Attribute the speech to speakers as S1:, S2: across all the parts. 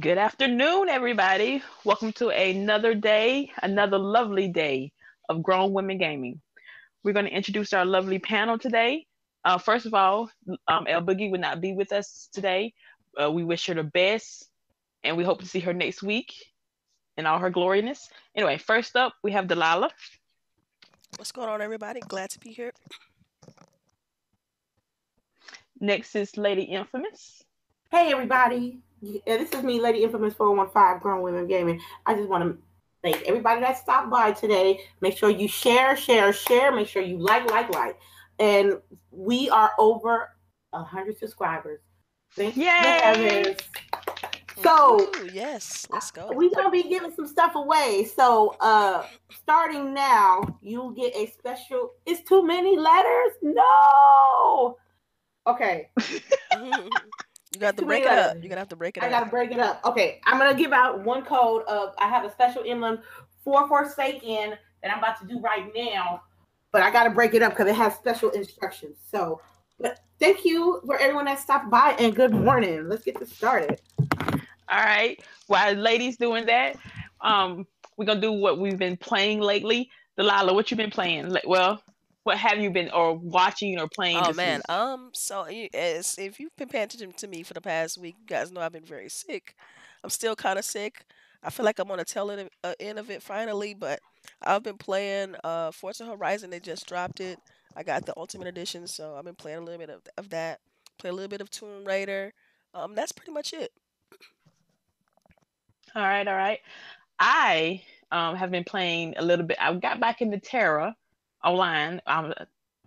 S1: Good afternoon, everybody. Welcome to another day, another lovely day of Grown Women Gaming. We're going to introduce our lovely panel today. Uh, first of all, um, El Boogie would not be with us today. Uh, we wish her the best, and we hope to see her next week in all her gloriness. Anyway, first up, we have Delilah.
S2: What's going on, everybody? Glad to be here.
S1: Next is Lady Infamous.
S3: Hey, everybody. Yeah, this is me, Lady Infamous 415, Grown Women Gaming. I just want to thank everybody that stopped by today. Make sure you share, share, share. Make sure you like, like, like. And we are over 100 subscribers. Thank
S1: Yay!
S3: So
S2: Ooh, yes, let's go.
S3: We're gonna be giving some stuff away. So uh starting now, you'll get a special. It's too many letters. No. Okay.
S2: You got to break it
S3: many
S2: up. You're gonna have to break it
S3: I
S2: up.
S3: I gotta break it up. Okay, I'm gonna give out one code of I have a special emblem for Forsaken that I'm about to do right now, but I gotta break it up because it has special instructions. So, but thank you for everyone that stopped by and good morning. Let's get this started.
S1: All right. While ladies doing that, um, we're gonna do what we've been playing lately. Delilah, what you been playing? Well, what have you been or watching or playing?
S2: Oh man,
S1: week?
S2: um, so you, as if you've been paying attention to me for the past week, you guys know I've been very sick. I'm still kind of sick. I feel like I'm on the tail end of, uh, end of it finally, but I've been playing uh Forza Horizon. They just dropped it. I got the Ultimate Edition, so I've been playing a little bit of, of that. Play a little bit of Tomb Raider. Um, that's pretty much it.
S1: All right, all right. I um have been playing a little bit. I got back into TERA online. I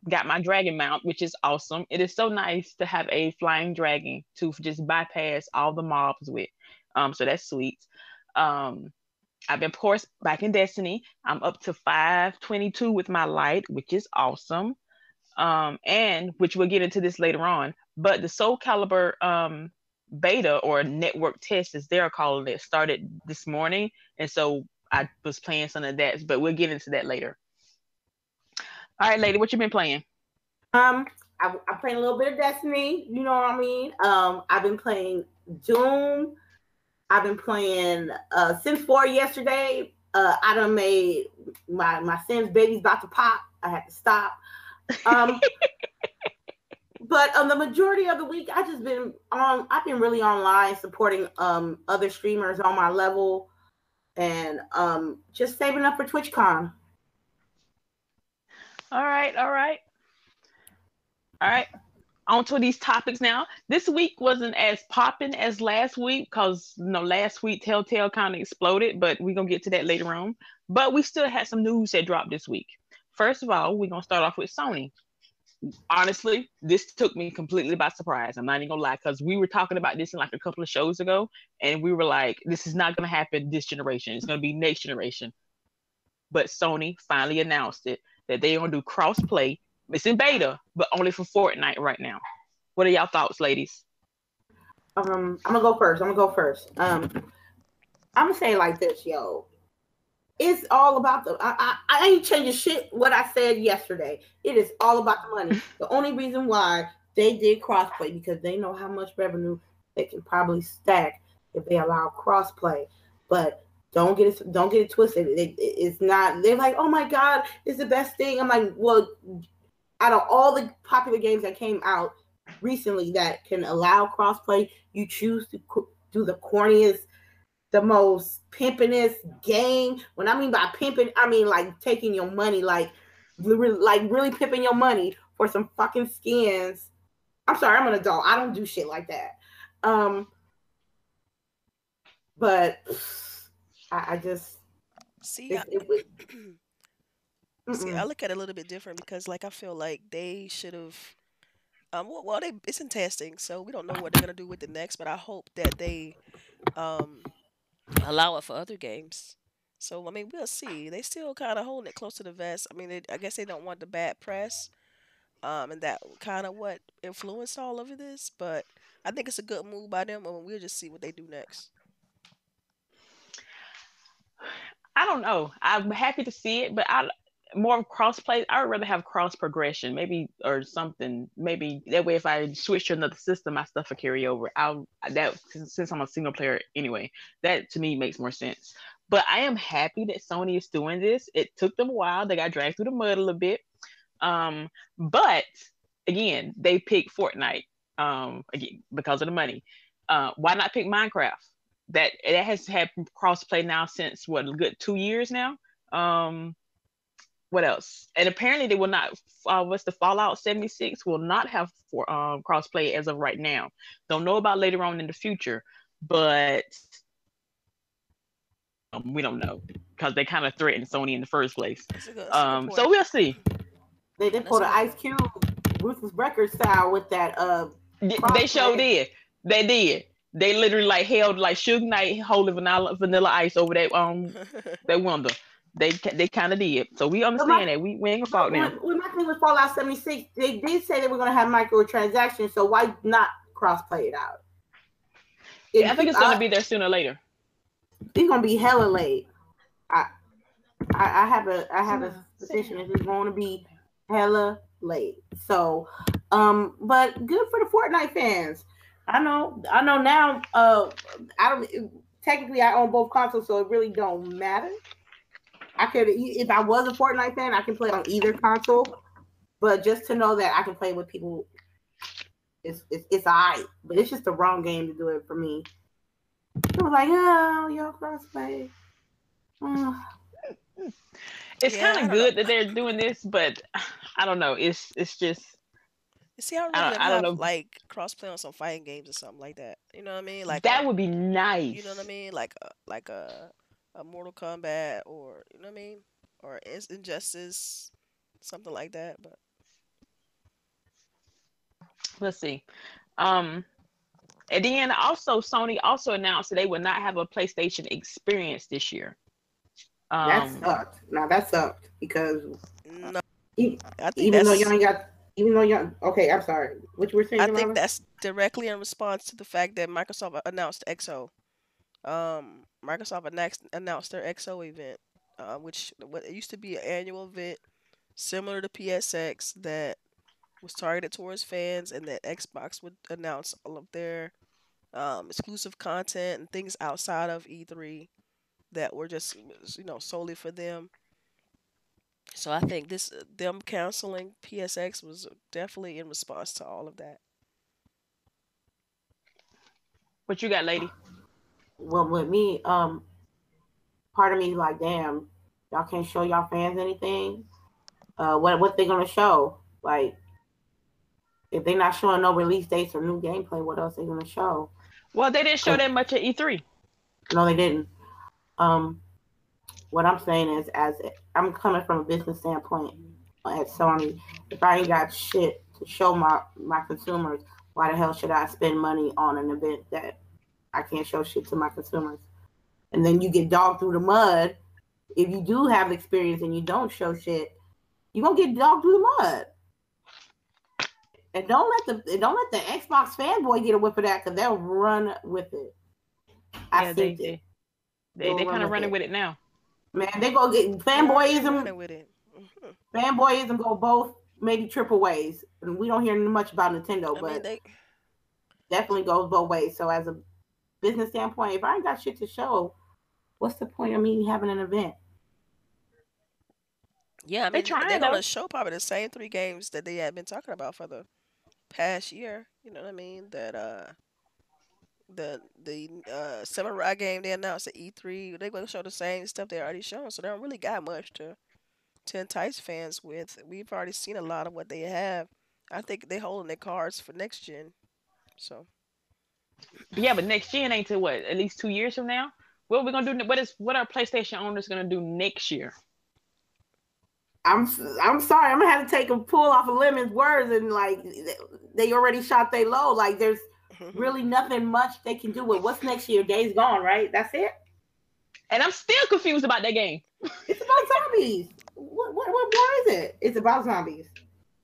S1: got my dragon mount, which is awesome. It is so nice to have a flying dragon to just bypass all the mobs with. Um, so that's sweet. Um, I've been of back in Destiny. I'm up to 522 with my light, which is awesome. Um, and which we'll get into this later on. But the Soul Calibur um beta or network test, as they're calling it, started this morning, and so I was playing some of that. But we'll get into that later. All right, lady, what you been playing?
S3: Um, I, I'm playing a little bit of Destiny. You know what I mean? Um, I've been playing Doom. I've been playing uh Sims 4 yesterday. Uh, I done made my my Sims baby's about to pop. I had to stop. Um, but um, the majority of the week, I just been on. I've been really online supporting um other streamers on my level, and um just saving up for TwitchCon.
S1: All right, all right, all right. On to these topics now. This week wasn't as popping as last week because you know last week Telltale kind of exploded, but we're gonna get to that later on. But we still had some news that dropped this week. First of all, we're gonna start off with Sony. Honestly, this took me completely by surprise. I'm not even gonna lie, because we were talking about this in like a couple of shows ago, and we were like, this is not gonna happen this generation. It's gonna be next generation. But Sony finally announced it that they're gonna do cross-play. It's in beta, but only for Fortnite right now. What are y'all thoughts, ladies?
S3: Um, I'm gonna go first. I'm gonna go first. Um, I'm gonna say it like this, yo. It's all about the. I, I, I ain't changing shit. What I said yesterday. It is all about the money. the only reason why they did crossplay because they know how much revenue they can probably stack if they allow crossplay. But don't get it. Don't get it twisted. It, it- it's not. They're like, oh my god, it's the best thing. I'm like, well, out of all the popular games that came out recently that can allow crossplay, you choose to co- do the corniest, the most pimpinest game. When I mean by pimping, I mean like taking your money, like like really pimping your money for some fucking skins. I'm sorry, I'm an adult. I don't do shit like that. Um, but I, I just
S2: See,
S3: it,
S2: I,
S3: it
S2: see. I look at it a little bit different because, like, I feel like they should have. Um, well, well, they it's in testing, so we don't know what they're gonna do with the next. But I hope that they um allow it for other games. So I mean, we'll see. They still kind of holding it close to the vest. I mean, they, I guess they don't want the bad press. Um, and that kind of what influenced all of this. But I think it's a good move by them, and we'll just see what they do next.
S1: I don't know. I'm happy to see it, but I more cross play. I would rather have cross progression, maybe or something. Maybe that way, if I switch to another system, my stuff will carry over. I'll that since I'm a single player anyway. That to me makes more sense. But I am happy that Sony is doing this. It took them a while. They got dragged through the mud a little bit. Um, but again, they picked Fortnite. Um, again because of the money. Uh, why not pick Minecraft? That that has had crossplay now since what a good two years now. Um, what else? And apparently they will not. Uh, what's the Fallout 76 will not have for um, crossplay as of right now. Don't know about later on in the future, but um, we don't know because they kind of threatened Sony in the first place. Good, um, so we'll see.
S3: They did pull the Ice Cube Ruthless Breaker style with that. Uh,
S1: they showed did. They did. They literally like held like Suge Knight holding vanilla vanilla ice over that um that window. They they kind of did. So we understand my, that. We, we ain't gonna fault them.
S3: When my thing was Fallout 76, they did say they were gonna have microtransactions, so why not cross play it out?
S1: Yeah, I think it's gonna be there sooner or later.
S3: It's gonna be hella late. I I, I have a I have a suspicion it's gonna be hella late. So um, but good for the Fortnite fans. I know I know now uh I don't technically I own both consoles, so it really don't matter. I could if I was a Fortnite fan, I can play on either console. But just to know that I can play with people, it's it's it's alright. But it's just the wrong game to do it for me. I was like, oh, yo, crossplay.
S1: Oh. It's yeah, kind of good know. that they're doing this, but I don't know. It's it's just.
S2: You see, I really I don't, I don't know. like crossplay on some fighting games or something like that. You know what I mean? Like
S1: that a, would be nice.
S2: You know what I mean? Like a, like a a Mortal Kombat or you know what I mean, or Injustice, something like that. But
S1: let's see. Um, and then also Sony also announced that they would not have a PlayStation experience this year.
S3: Um, that sucked. Now that sucked because no, even, even though you ain't got, even though you okay, I'm sorry. What you were saying?
S2: I think that's directly in response to the fact that Microsoft announced XO. Um, Microsoft announced announced their XO event, uh, which what it used to be an annual event similar to PSX that was targeted towards fans, and that Xbox would announce all of their um, exclusive content and things outside of E3 that were just you know solely for them. So I think this them canceling PSX was definitely in response to all of that.
S1: What you got, lady?
S3: well with me, um, part of me is like, damn, y'all can't show y'all fans anything. Uh, what what they gonna show? Like, if they're not showing no release dates or new gameplay, what else they gonna show?
S1: Well, they didn't show that much at E3.
S3: No, they didn't. Um, what I'm saying is, as I'm coming from a business standpoint at Sony, if I ain't got shit to show my my consumers, why the hell should I spend money on an event that I can't show shit to my consumers. And then you get dogged through the mud. If you do have experience and you don't show shit, you're gonna get dogged through the mud. And don't let the don't let the Xbox fanboy get a whip of that because they'll run with it.
S1: I yeah, they, they, they, they kind of running with it now.
S3: Man, they go get fanboyism with it. Fanboyism go both maybe triple ways. And we don't hear much about Nintendo, I but mean, they... definitely goes both ways. So as a business standpoint, if I ain't got shit to show, what's the point of me having an event?
S2: Yeah, I mean, they trying they're gonna show probably the same three games that they had been talking about for the past year. You know what I mean? That uh, the the uh Samurai game they announced at E3, they're gonna show the same stuff they already shown. So they don't really got much to to entice fans with. We've already seen a lot of what they have. I think they're holding their cards for next gen. So
S1: yeah, but next gen ain't to what? At least two years from now. What are we gonna do? What is what are PlayStation owners gonna do next year?
S3: I'm I'm sorry. I'm gonna have to take a pull off of Lemon's words and like they already shot they low. Like there's really nothing much they can do with what's next year. Days gone, right? That's it.
S1: And I'm still confused about that game.
S3: It's about zombies. What what what war is it? It's about zombies.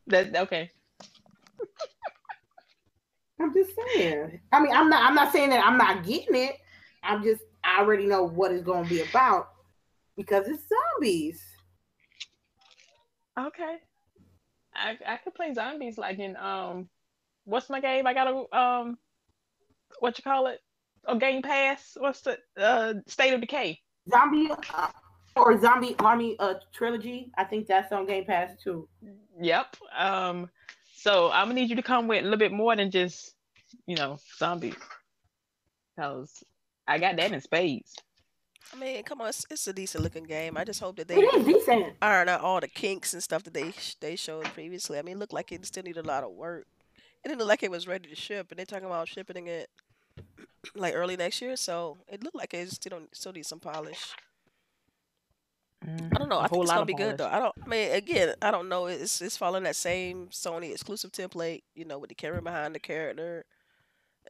S1: That okay.
S3: I'm just saying. I mean, I'm not. I'm not saying that I'm not getting it. I'm just. I already know what it's going to be about because it's zombies.
S1: Okay. I I could play zombies like in um what's my game? I got a um what you call it? A Game Pass. What's the uh State of Decay?
S3: Zombie uh, or Zombie Army uh trilogy. I think that's on Game Pass too.
S1: Yep. Um so I'm gonna need you to come with a little bit more than just, you know, zombies. Cause I got that in spades.
S2: I mean, come on, it's, it's a decent looking game. I just hope that they
S3: It is decent.
S2: iron out all the kinks and stuff that they they showed previously. I mean, it looked like it still needed a lot of work. It didn't look like it was ready to ship, and they're talking about shipping it like early next year. So it looked like it still don't, still needs some polish. I don't know. I think it's gonna be good though. I don't. I mean, again, I don't know. It's it's following that same Sony exclusive template, you know, with the camera behind the character,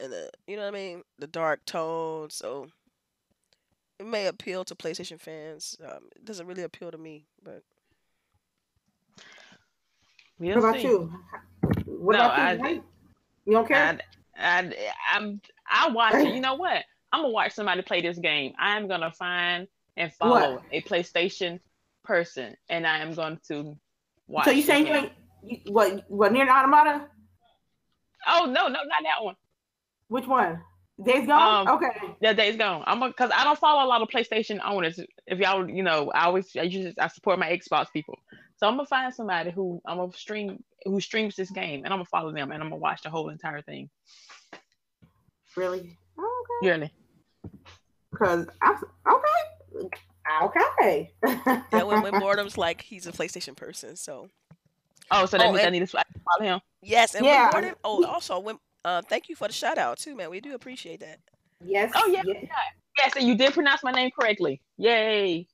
S2: and the you know what I mean, the dark tone. So it may appeal to PlayStation fans. Um, it doesn't really appeal to me, but
S1: We'll
S3: What about
S1: see.
S3: you? What
S1: No,
S3: about you?
S1: I-?
S3: You don't care?
S1: I, I, I'm I watch it. You know what? I'm gonna watch somebody play this game. I am gonna find and follow
S3: What?
S1: a PlayStation person, and I am going to watch.
S3: so you saying you ain't you, what what near the automata?
S1: Oh no, no, not that one.
S3: Which one? Days gone?
S1: Um,
S3: okay.
S1: Yeah, day's gone. I'm because I don't follow a lot of PlayStation owners. If y'all, you know, I always I usually I support my Xbox people. So I'm gonna find somebody who I'm gonna stream who streams this game, and I'm gonna follow them, and I'm gonna watch the whole entire thing.
S3: Really? Okay.
S1: Yearly.
S3: Because I'm okay. Okay.
S2: yeah, when, when boredom's like he's a PlayStation person, so
S1: Oh, so that
S2: Oh,
S1: means I need to follow him.
S2: yes, and
S3: Yeah.
S2: when boredom. Oh, also when uh, thank you for the shout out too, man. We do appreciate that.
S3: yes.
S1: Oh, yeah.
S3: yes.
S1: Yes, and you did pronounce my name correctly. Yay!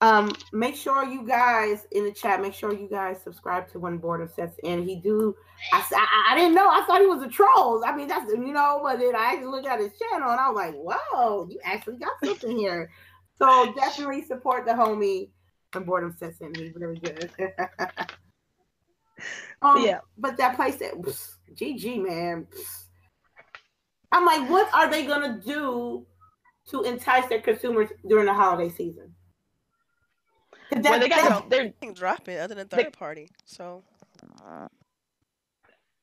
S3: Um, make sure you guys in the chat. Make sure you guys subscribe to when boredom sets in. He do. I I didn't know. I thought he was a troll. I mean, that's you know. But then I actually looked at his channel and I was like, "Whoa, you actually got something here." So definitely support the homie when boredom sets in. He's really good. um,
S1: Yeah.
S3: But that place that GG man. I'm like, what are they gonna do to entice their consumers during the holiday season? 'Cause
S1: Well,
S3: that-
S1: they
S3: that-
S1: got they're
S2: dropping other than
S1: They-
S2: third party. So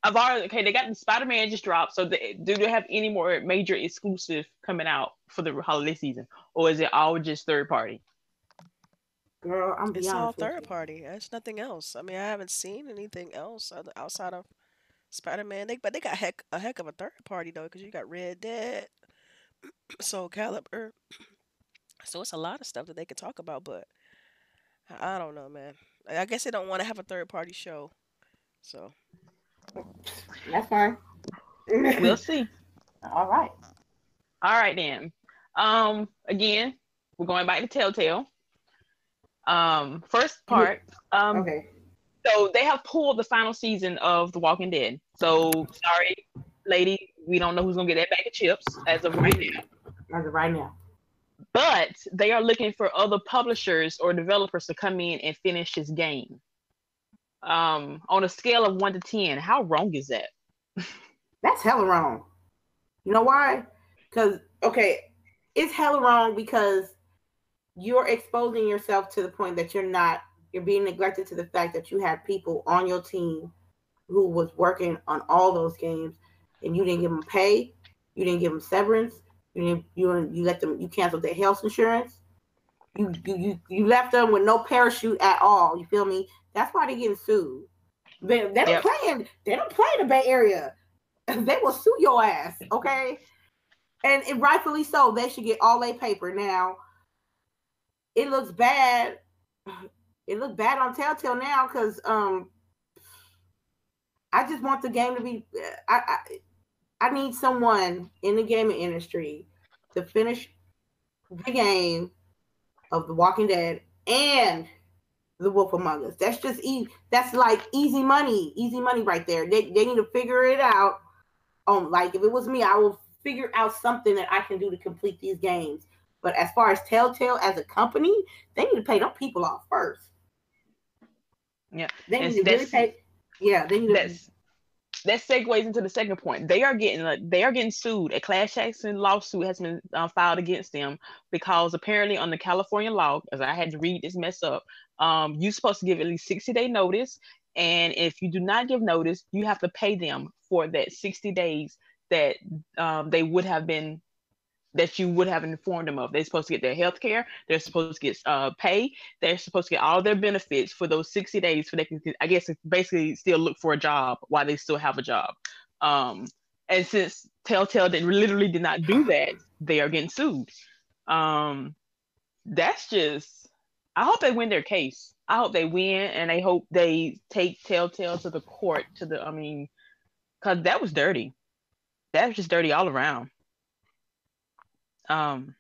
S1: I've already okay. They got the Spider Man just dropped. So they, do they have any more major exclusive coming out for the holiday season, or is it all just third party?
S3: Girl, I'm
S2: it's
S3: beyond
S2: all third party. There's nothing else. I mean, I haven't seen anything else other, outside of Spider Man. They but they got heck a heck of a third party though, because you got Red Dead, Soul Calibur. So it's a lot of stuff that they could talk about, but I I don't know, man. I I guess they don't want to have a third party show. So
S3: That's fine.
S1: We'll see.
S3: All right.
S1: All right then. Um, again, we're going back to Telltale. Um, first part. Um,
S3: Okay.
S1: so they have pulled the final season of The Walking Dead. So sorry, lady, we don't know who's gonna get that bag of chips as of right now.
S3: As of right now.
S1: But they are looking for other publishers or developers to come in and finish this game. Um, on a scale of one to ten, how wrong is that?
S3: That's hella wrong. You know why? Because okay, it's hella wrong because you're exposing yourself to the point that you're not you're being neglected to the fact that you had people on your team who was working on all those games and you didn't give them pay, you didn't give them severance, you you you let them you canceled their health insurance. You you you, you left them with no parachute at all. You feel me? That's why they're getting sued. They, they don't
S1: Yep.
S3: play in they don't play in the Bay Area. They will sue your ass, okay? And, and rightfully so. They should get all their paper. Now, it looks bad. It looks bad on Telltale now because um, I just want the game to be. I, I I need someone in the gaming industry to finish the game of The Walking Dead and The Wolf Among Us. That's just e- that's like easy money, easy money right there. They they need to figure it out. Um, like if it was me, I will figure out something that I can do to complete these games. But as far as Telltale as a company, they need to pay them people off first.
S1: Yeah,
S3: They need to really pay. Yeah, they need to.
S1: That segues into the second point. They are getting they are getting sued. A class action lawsuit has been uh, filed against them because apparently on the California law, as I had to read this mess up, um, you're supposed to give at least 60 day notice, and if you do not give notice, you have to pay them for that 60 days that um, they would have been that you would have informed them of. They're supposed to get their health care. They're supposed to get uh, pay. They're supposed to get all their benefits for those 60 days so they can, I guess, basically still look for a job while they still have a job. Um, and since Telltale did, literally did not do that, they are getting sued. Um, that's just, I hope they win their case. I hope they win and I hope they take Telltale to the court, to the, I mean, because that was dirty. That was just dirty all around um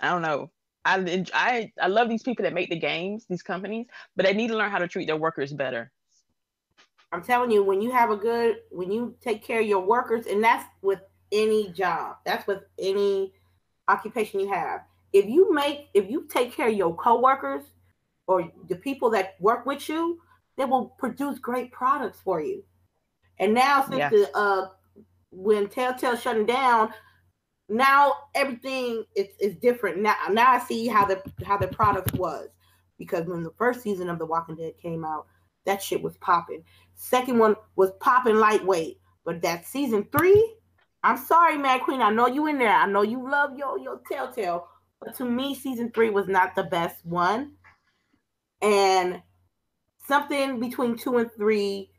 S1: I don't know. I I I love these people that make the games, these companies, but they need to learn how to treat their workers better.
S3: I'm telling you, when you have a good, when you take care of your workers, and that's with any job, that's with any occupation you have. If you make, if you take care of your coworkers or the people that work with you, they will produce great products for you. And now, since the uh, when Telltale shutting down, now everything is, is different. Now now I see how the how the product was. Because when the first season of The Walking Dead came out, that shit was popping. Second one was popping lightweight. But that season three, I'm sorry, Mad Queen. I know you in there. I know you love your your Telltale. But to me, season three was not the best one. And something between two and three,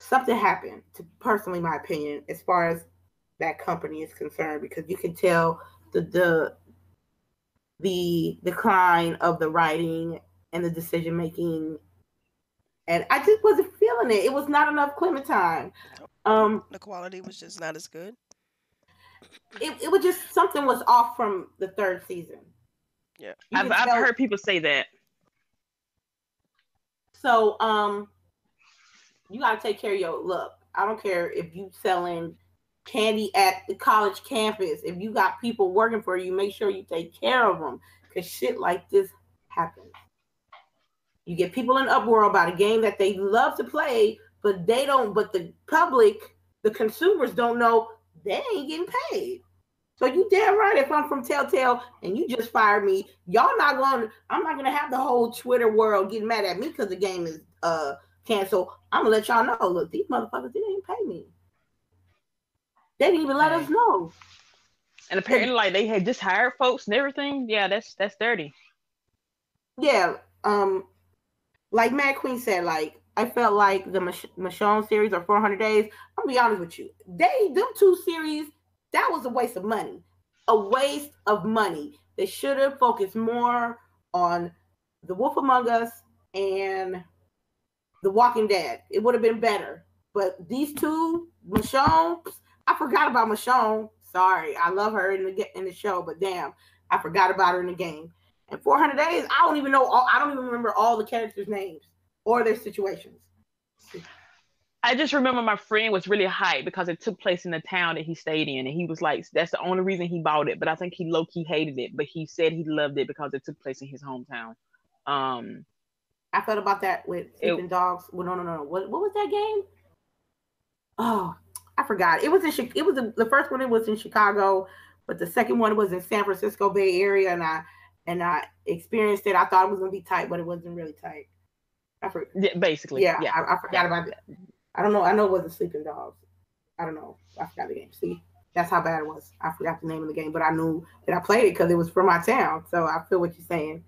S3: something happened, to personally my opinion, as far as that company is concerned because you can tell the the the decline of the writing and the decision making and I just wasn't feeling it. It was not enough Clementine. Um,
S2: the quality was just not as good.
S3: It, it was just something was off from the third season.
S2: Yeah,
S1: I've, I've heard people say that.
S3: So um, you gotta take care of your look. I don't care if you selling candy at the college campus. If you got people working for you, make sure you take care of them because shit like this happens. You get people in uproar about a game that they love to play, but they don't, but the public, the consumers don't know they ain't getting paid. So you damn right if I'm from Telltale and you just fired me, y'all not to, I'm not gonna have the whole Twitter world getting mad at me because the game is uh canceled. I'm gonna let y'all know. Look, these motherfuckers didn't pay me. They didn't even let us know.
S1: And apparently, like they had just hired folks and everything. Yeah, that's that's dirty.
S3: Yeah, um, like Mad Queen said, like I felt like the Mich- Michonne series or 400 Days. I'm gonna be honest with you, they them two series that was a waste of money, a waste of money. They should have focused more on The Wolf Among Us and The Walking Dead. It would have been better. But these two, Michonne, I forgot about Michonne. Sorry, I love her in the in the show, but damn, I forgot about her in the game. And 400 days, I don't even know. All, I don't even remember all the characters' names or their situations.
S1: I just remember my friend was really hyped because it took place in the town that he stayed in, and he was like, "That's the only reason he bought it." But I think he low key hated it, but he said he loved it because it took place in his hometown. Um,
S3: I felt about that with Sleeping Dogs. Well, no, no, no. What what was that game? Oh, I forgot. It was in it was the first one. It was in Chicago, but the second one was in San Francisco Bay Area, and I and I experienced it. I thought it was gonna be tight, but it wasn't really tight. I forgot.
S1: Yeah, basically.
S3: Yeah,
S1: yeah.
S3: I, I forgot yeah. about it. I don't know. I know it wasn't Sleeping Dogs. I don't know. I forgot the game. See, that's how bad it was. I forgot the name of the game, but I knew that I played it because it was from my town. So I feel what you're saying.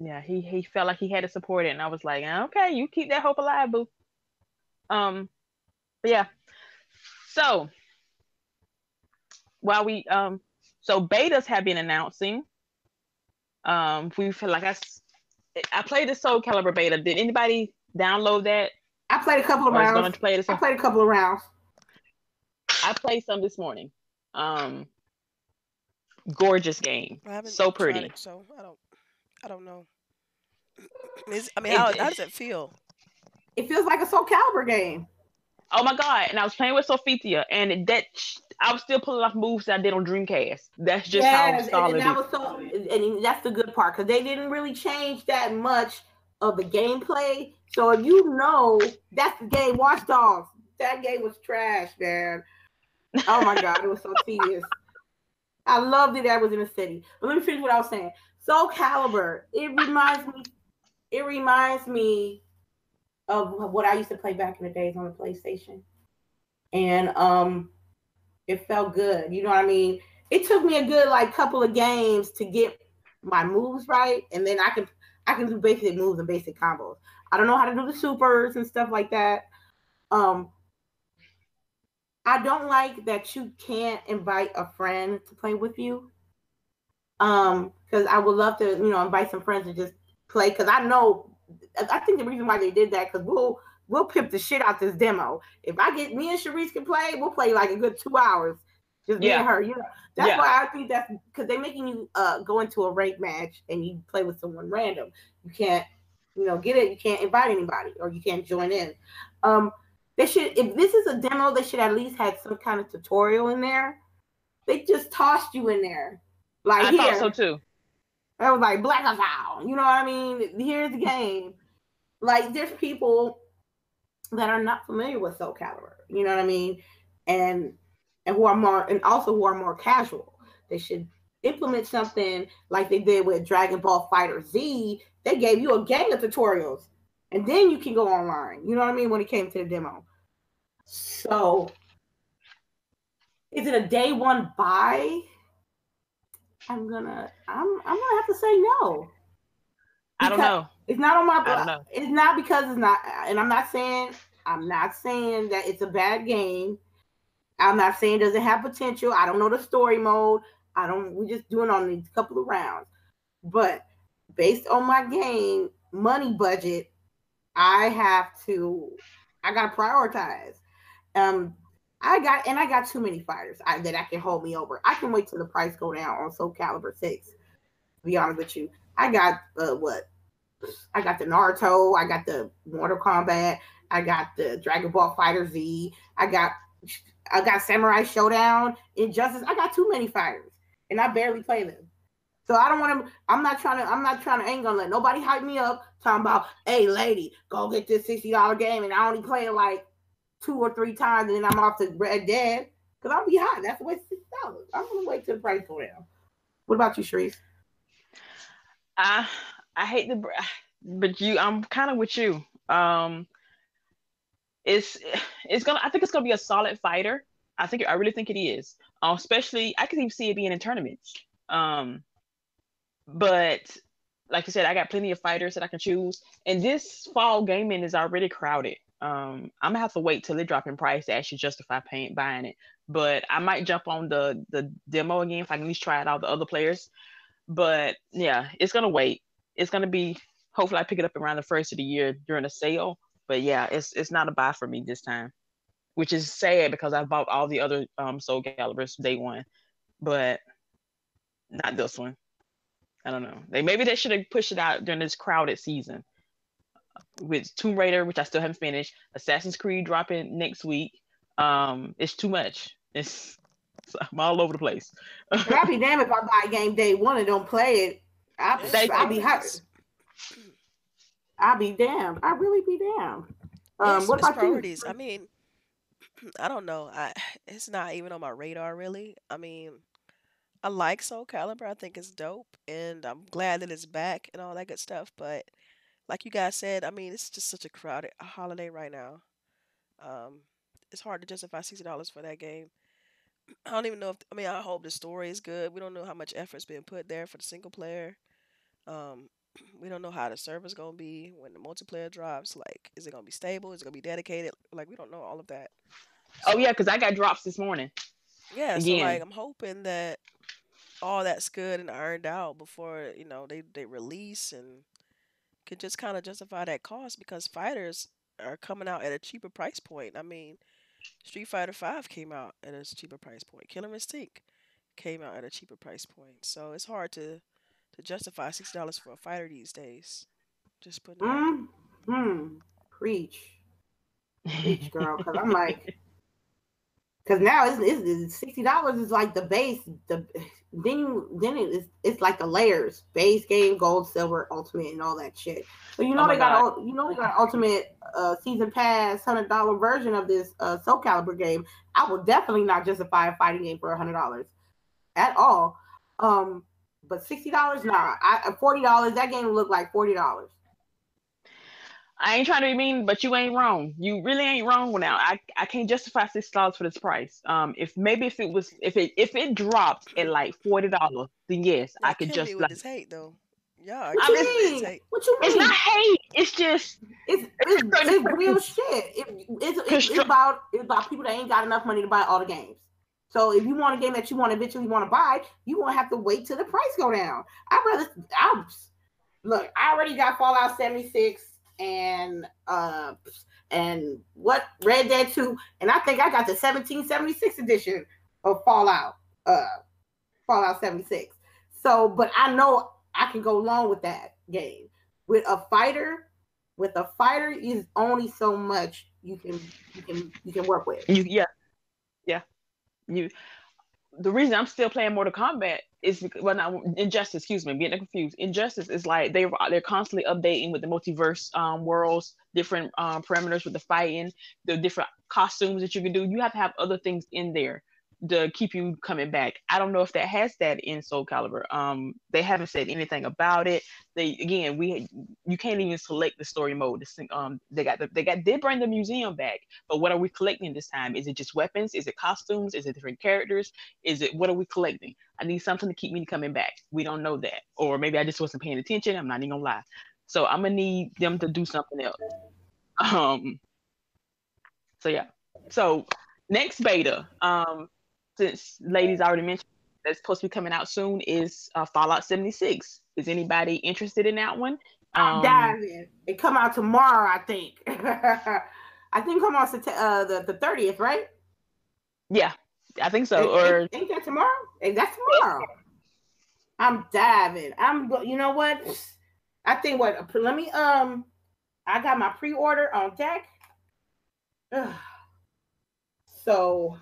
S1: Yeah, he he felt like he had to support it, and I was like, okay, you keep that hope alive, boo. Um, but yeah. So while we um so betas have been announcing. Um we feel like I I played the Soul Calibur beta. Did anybody download that?
S3: I played a couple of rounds. Going to play this I played a couple of rounds.
S1: I played some this morning. Um gorgeous game. so pretty.
S2: It, so I don't I don't know. I mean, how, how does it feel?
S3: It feels like a Soul Calibur game.
S1: Oh my god! And I was playing with Sophia, and that I was still pulling off moves that I did on Dreamcast. That's just yes, how solid and, and that was
S3: so, and that's the good part because they didn't really change that much of the gameplay. So if you know that's the game, Watch Dogs. That game was trash, man. Oh my god, it was so tedious. I loved it. That was in the city. But let me finish what I was saying. Soul Calibur. It reminds me. It reminds me of what I used to play back in the days on the PlayStation, and um, it felt good. You know what I mean? It took me a good like couple of games to get my moves right, and then I can I can do basic moves and basic combos. I don't know how to do the supers and stuff like that. Um, I don't like that you can't invite a friend to play with you. Um, because I would love to, you know, invite some friends to just play. Because I know, I think the reason why they did that because we'll we'll pimp the shit out this demo. If I get me and Sharice can play, we'll play like a good two hours. Just yeah. me and her, you know. That's yeah. why I think that's because they're making you uh go into a rank match and you play with someone random. You can't, you know, get it. You can't invite anybody or you can't join in. Um, they should if this is a demo, they should at least have some kind of tutorial in there. They just tossed you in there. Like I here.
S1: thought so too.
S3: I was like black out. You know what I mean? Here's the game. Like there's people that are not familiar with Soul Calibur. You know what I mean? And and who are more and also who are more casual. They should implement something like they did with Dragon Ball Fighter Z. They gave you a gang of tutorials, and then you can go online. You know what I mean? When it came to the demo. So, is it a day one buy? I'm gonna. I'm. I'm gonna have to say no.
S1: I don't know.
S3: It's not on my. I don't know. It's not because it's not, and I'm not saying. I'm not saying that it's a bad game. I'm not saying does it have potential. I don't know the story mode. I don't. We're just doing on these couple of rounds, but based on my game money budget, I have to. I gotta prioritize. Um, I got and I got too many fighters I, that I can hold me over. I can wait till the price go down on Soul Calibur Six. Be honest with you, I got uh, what? I got the Naruto. I got the Mortal Kombat. I got the Dragon Ball Fighter Z. I got I got Samurai Shodown, Injustice. I got too many fighters, and I barely play them. So I don't want to. I'm not trying to. I'm not trying to. Ain't gonna let nobody hype me up. Talking about, hey, lady, go get this sixty dollar game, and I only play it like two or three times, and then I'm off to Red Dead because I'll be hot. That's waste six dollars. I'm gonna wait till the price go down. What about you, Sharice?
S1: I I hate the, but you. I'm kind of with you. Um, it's it's gonna. I think it's gonna be a solid fighter. I think I really think it is. Um, especially I can even see it being in tournaments. Um, but like I said, I got plenty of fighters that I can choose, and this fall gaming is already crowded um i'm gonna have to wait till it drop in price to actually justify paying buying it. But i might jump on the the demo again if i can at least try it out the other players. But yeah it's gonna wait. It's gonna be hopefully i pick it up around the first of the year during a sale. But yeah it's it's not a buy for me this time which is sad because i bought all the other um soul calibers day one. But not this one. I don't know. They maybe they should have pushed it out during this crowded season with Tomb Raider, which I still haven't finished, Assassin's Creed dropping next week. Um, it's too much. It's, I'm all over the place.
S3: I'll be damned if I buy a game day one and don't play it. I'll, I'll be hurt. I'll be damned. I really be damned.
S2: Um, yes, what about priorities? You? I mean, I don't know. I it's not even on my radar really. I mean, I like Soul Calibur. I think it's dope, and I'm glad that it's back and all that good stuff. But like you guys said, I mean, it's just such a crowded holiday right now. Um, it's hard to justify sixty dollars for that game. I don't even know if I mean I hope the story is good. We don't know how much effort's been put there for the single player. Um, we don't know how the server's gonna be when the multiplayer drops. Like, is it gonna be stable? Is it gonna be dedicated? Like, we don't know all of that.
S1: So, oh yeah, because I got drops this morning.
S2: Yeah, Again. so like I'm hoping that all that's good and ironed out before you know they they release and could just kind of justify that cost because fighters are coming out at a cheaper price point. I mean, Street Fighter Five came out at a cheaper price point. Killer Instinct came out at a cheaper price point. So it's hard to to justify sixty dollars for a fighter these days. Just putting.
S3: Mm, hmm. Preach. Preach, girl. Because I'm like, because now it's, it's, sixty dollars is like the base. The then you, then it's it's like the layers: base game, gold, silver, ultimate, and all that shit. So you know
S1: Oh
S3: they got a, you know they got an ultimate uh, season pass hundred dollar version of this uh, Soul Calibur game. I will definitely not justify a fighting game for a hundred dollars at all. Um, but sixty dollars, nah. I forty dollars. That game looked like forty dollars.
S1: I ain't trying to be mean, but you ain't wrong. You really ain't wrong now. I, I can't justify six dollars for this price. Um, if maybe if it was if it if it dropped at like forty dollars, then yes, I could just
S2: with
S1: like.
S2: this hate though. Yeah,
S3: What
S1: I
S3: you
S1: mean-
S3: mean?
S2: hate.
S3: What you mean?
S1: It's not hate. It's just
S3: It's it's, it's real shit. It, it's, it's, it's about it's about people that ain't got enough money to buy all the games. So if you want a game that you want to eventually want to buy, you won't have to wait till the price go down. I'd rather I look. I already got Fallout seventy six and uh and what Red Dead two, and I think I got the seventeen seventy six edition of Fallout uh Fallout seventy six. So, but I know I can go long with that game with a fighter with a fighter is only so much you can you can you can work with.
S1: you yeah yeah you. The reason I'm still playing Mortal Kombat because, well, not Injustice. Excuse me, getting confused. Injustice is like they they're constantly updating with the multiverse um, worlds, different um, parameters with the fighting, the different costumes that you can do. You have to have other things in there to keep you coming back. I don't know if that has that in Soul Calibur. Um, they haven't said anything about it. They again, we you can't even select the story mode. Um, they got the, they got did bring the museum back, but what are we collecting this time? Is it just weapons? Is it costumes? Is it different characters? Is it what are we collecting? I need something to keep me coming back. We don't know that, or maybe I just wasn't paying attention. I'm not even gonna lie. So I'm gonna need them to do something else. Um. So yeah. So next beta, um, since ladies already mentioned that's supposed to be coming out soon is uh, Fallout 76. Is anybody interested in that one?
S3: I'm
S1: Um,
S3: diving. It come out tomorrow, I think. I think come out uh, the the thirtieth, right?
S1: Yeah, I think so.
S3: Ain't-
S1: Or
S3: ain't, ain't that tomorrow? Ain't that tomorrow? I'm diving. I'm you know what? I think what let me um I got my pre-order on deck. Ugh. So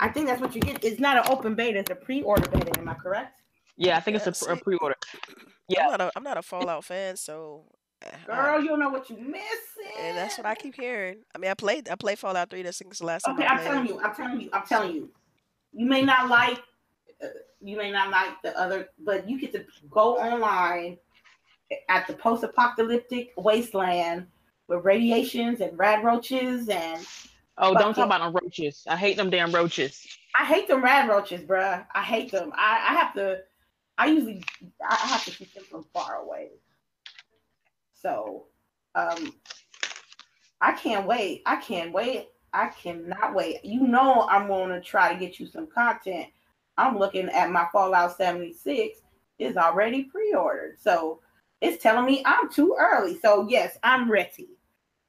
S3: I think that's what you get. It's not an open beta, it's a pre-order beta, am I correct?
S1: yeah, I think it's a, a pre-order. Yeah.
S2: I'm not a I'm not a Fallout fan, so uh,
S3: Girl, you don't know what you're missing.
S2: and that's what I keep hearing. I mean, I played I played Fallout Three. That's since the last time
S3: Okay,
S2: I
S3: I'm
S2: played.
S3: telling you, I'm telling you, I'm telling you. You may not like, uh, you may not like the other, but you get to go online at the post-apocalyptic wasteland with radiations and rad roaches, and
S1: Oh, don't talk about them roaches. I hate them damn roaches.
S3: I hate them rad roaches, bruh. I hate them. I, I have to. I usually I I have to keep them from far away. So, um, I can't wait. I can't wait. I cannot wait. You know I'm going to try to get you some content. I'm looking at my Fallout 76 is already pre-ordered, so it's telling me I'm too early. So yes, I'm ready.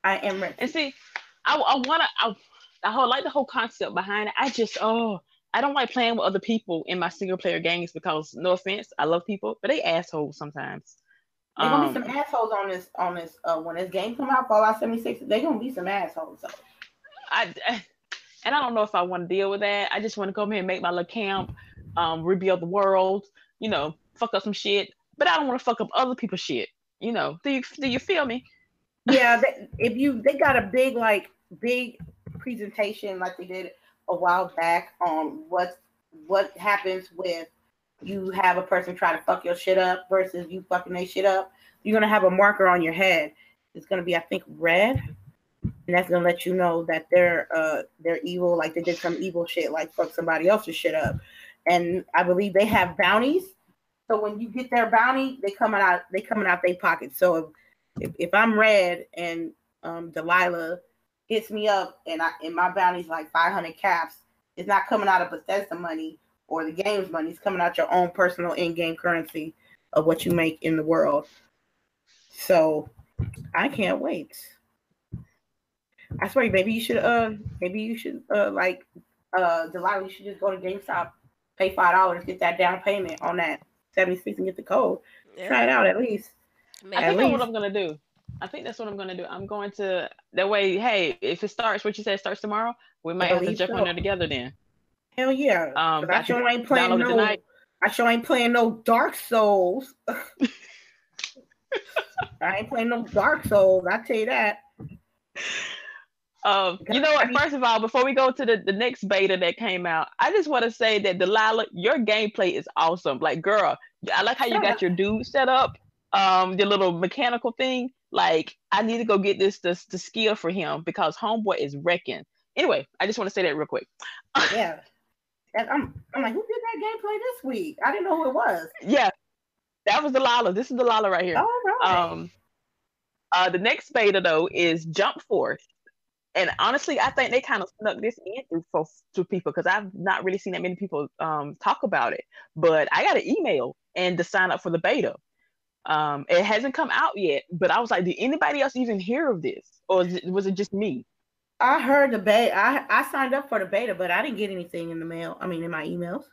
S3: I am ready.
S1: And see, I, I wanna, I, I whole- like the whole concept behind it. I just, oh, I don't like playing with other people in my single player games because, no offense, I love people, but they assholes sometimes.
S3: There's gonna
S1: Um,
S3: be some assholes on this on this uh when this game come out, Fallout 76. They're gonna be some assholes. So
S1: I, and I don't know if I want to deal with that. I just want to come here and make my little camp, um, rebuild the world, you know, fuck up some shit. But I don't want to fuck up other people's shit. You know, do you do you feel me?
S3: Yeah, they, if you they got a big like big presentation like they did a while back on what what happens with you have a person try to fuck your shit up versus you fucking their shit up. You're gonna have a marker on your head. It's gonna be I think red, and that's gonna let you know that they're uh they're evil, like they did some evil shit, like fuck somebody else's shit up. And I believe they have bounties. So when you get their bounty, they coming out they coming out their pockets. So if if, I'm red and um, Delilah hits me up and I and my bounty's like 500 caps, it's not coming out of Bethesda money or the game's money. It's coming out your own personal in-game currency of what you make in the world. So I can't wait. I swear, maybe you should uh maybe you should uh like uh Delilah, you should just go to GameStop, pay five dollars, get that down payment on that 76 and get the code. Try it out at least.
S1: I think that's what. I'm gonna do. I think that's what I'm gonna do. I'm going to that way. Hey, if it starts, what you said starts tomorrow, we might have to jump so. on there together then.
S3: Hell yeah! Um, I sure ain't playing no. Tonight. I sure ain't playing no Dark Souls. I ain't playing no Dark Souls. I tell you that.
S1: Um, you know what? First of all, before we go to the, the next beta that came out, I just want to say that Delilah, your gameplay is awesome. Like, girl, I like how you got your dude set up, um, the little mechanical thing. Like, I need to go get this the, the skill for him because homeboy is wrecking. Anyway, I just want to say that real quick.
S3: yeah. And I'm, I'm like, who did that gameplay this week? I didn't know who it was.
S1: Yeah, that was the Lala. This is the Lala right here.
S3: All right.
S1: Um, uh, the next beta though is Jump Force and honestly, I think they kind of snuck this in for to people because I've not really seen that many people um, talk about it. But I got an email and to sign up for the beta. Um, it hasn't come out yet, but I was like, did anybody else even hear of this, or it, was it just me?
S3: I heard the beta. I I signed up for the beta, but I didn't get anything in the mail. I mean, in my emails.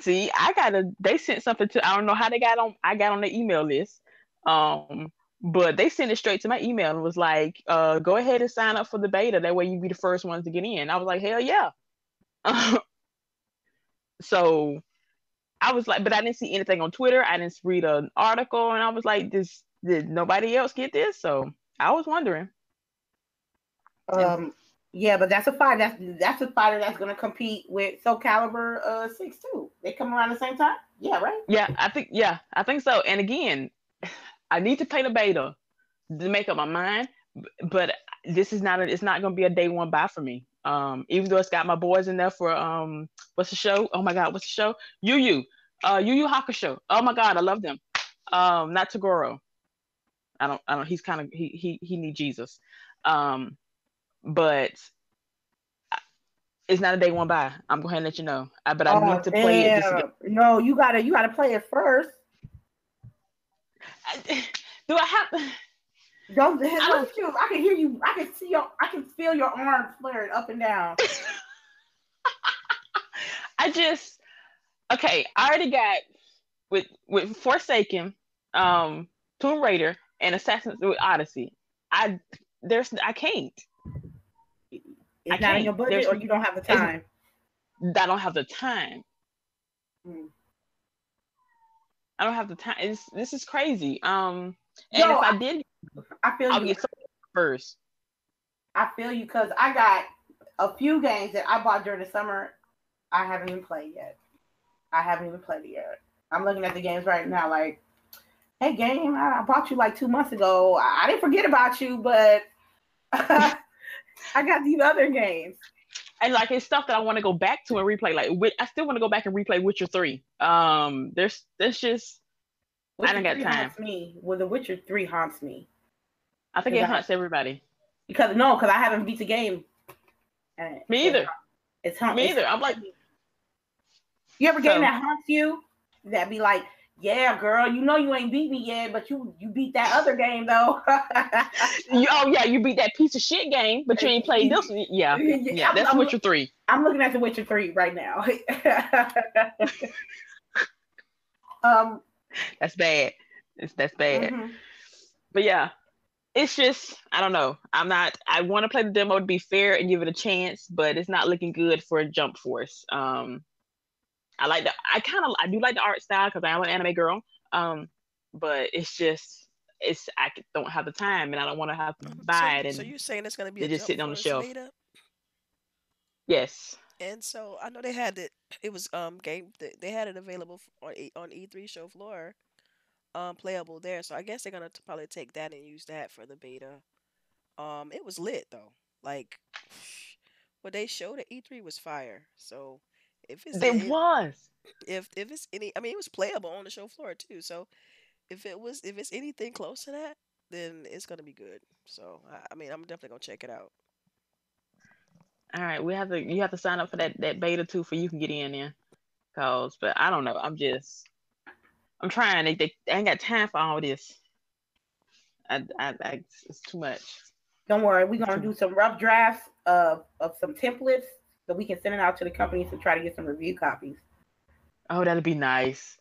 S1: See, I got a. They sent something to. I don't know how they got on. I got on the email list. Um, but they sent it straight to my email and was like, uh, go ahead and sign up for the beta. That way you'd be the first ones to get in. I was like, hell yeah. so I was like, but I didn't see anything on Twitter. I didn't read an article, and I was like, this did nobody else get this? So I was wondering.
S3: Um, yeah, but that's a fighter. That's that's a fighter that's gonna compete with Soul Calibur uh six two. They come around the same time. Yeah, right.
S1: Yeah, I think yeah, I think so. And again, I need to play the beta to make up my mind, but this is not a, it's not gonna be a day one buy for me. Um, even though it's got my boys in there for um, what's the show? Oh my god, what's the show? Yu Yu, uh, Yu Yu Hakusho. Oh my god, I love them. Um, not Toguro. I don't, I don't. He's kind of he he he need Jesus. Um, but it's not a day one buy. I'm going to let you know. I, but I oh, need to play damn. it.
S3: No, you gotta you gotta play it first.
S1: do I have?
S3: Don't, I, don't, I can hear you. I can see your. I can feel your arms flaring up and down.
S1: I just okay. I already got with with Forsaken, um, Tomb Raider, and Assassin's with Odyssey. I there's I can't.
S3: It's I not can't. in your budget, there's, or you don't have the time.
S1: I don't have the time. Hmm. I don't have the time. It's, this is crazy. Um, and Yo, if I, I, did,
S3: I feel
S1: I'll you. first.
S3: I feel you because I got a few games that I bought during the summer. I haven't even played yet. I haven't even played it yet. I'm looking at the games right now, like, hey, game, I bought you like two months ago. I didn't forget about you, but I got these other games
S1: and like it's stuff that I want to go back to and replay. Like I still want to go back and replay Witcher Three. Um, there's there's just Witcher I don't got time.
S3: Me. Well, The Witcher Three haunts me.
S1: I think it haunts everybody.
S3: Because no, because I haven't beat the game.
S1: me either.
S3: It's haunts.
S1: Me either. I'm like,
S3: you ever game so, that haunts you? That be like, yeah, girl, you know you ain't beat me yet, but you you beat that other game though.
S1: you, oh yeah, you beat that piece of shit game, but you ain't played this. One. Yeah, yeah, I'm, that's I'm, Witcher three.
S3: I'm looking at the Witcher three right now. um,
S1: that's bad. It's that's bad. Mm-hmm. But yeah, it's just I don't know. I'm not. I want to play the demo to be fair and give it a chance, but it's not looking good for a Jump Force. Um, I like the I kind of I do like the art style because I am an anime girl. Um, but it's just it's I don't have the time and I don't want to have to buy
S2: so,
S1: it. And
S2: so you're saying it's gonna be
S1: just sitting on the shelf?
S2: Beta?
S1: Yes.
S2: And so I know they had it. It was um game. They had it available on on E3 show floor, um playable there. So I guess they're gonna probably take that and use that for the beta. Um, it was lit though. Like what they showed at E3 was fire. So if it's
S1: it was
S2: if if it's any, I mean, it was playable on the show floor too. So if it was if it's anything close to that, then it's gonna be good. So I, I mean, I'm definitely gonna check it out.
S1: All right, we have to you have to sign up for that that beta too for you can get in there. Cause, but I don't know. I'm just I'm trying. They, they, they ain't got time for all this. I, I, I it's too much.
S3: Don't worry, we're gonna do some rough drafts of of some templates so we can send it out to the companies to try to get some review copies.
S1: Oh, that'd be nice.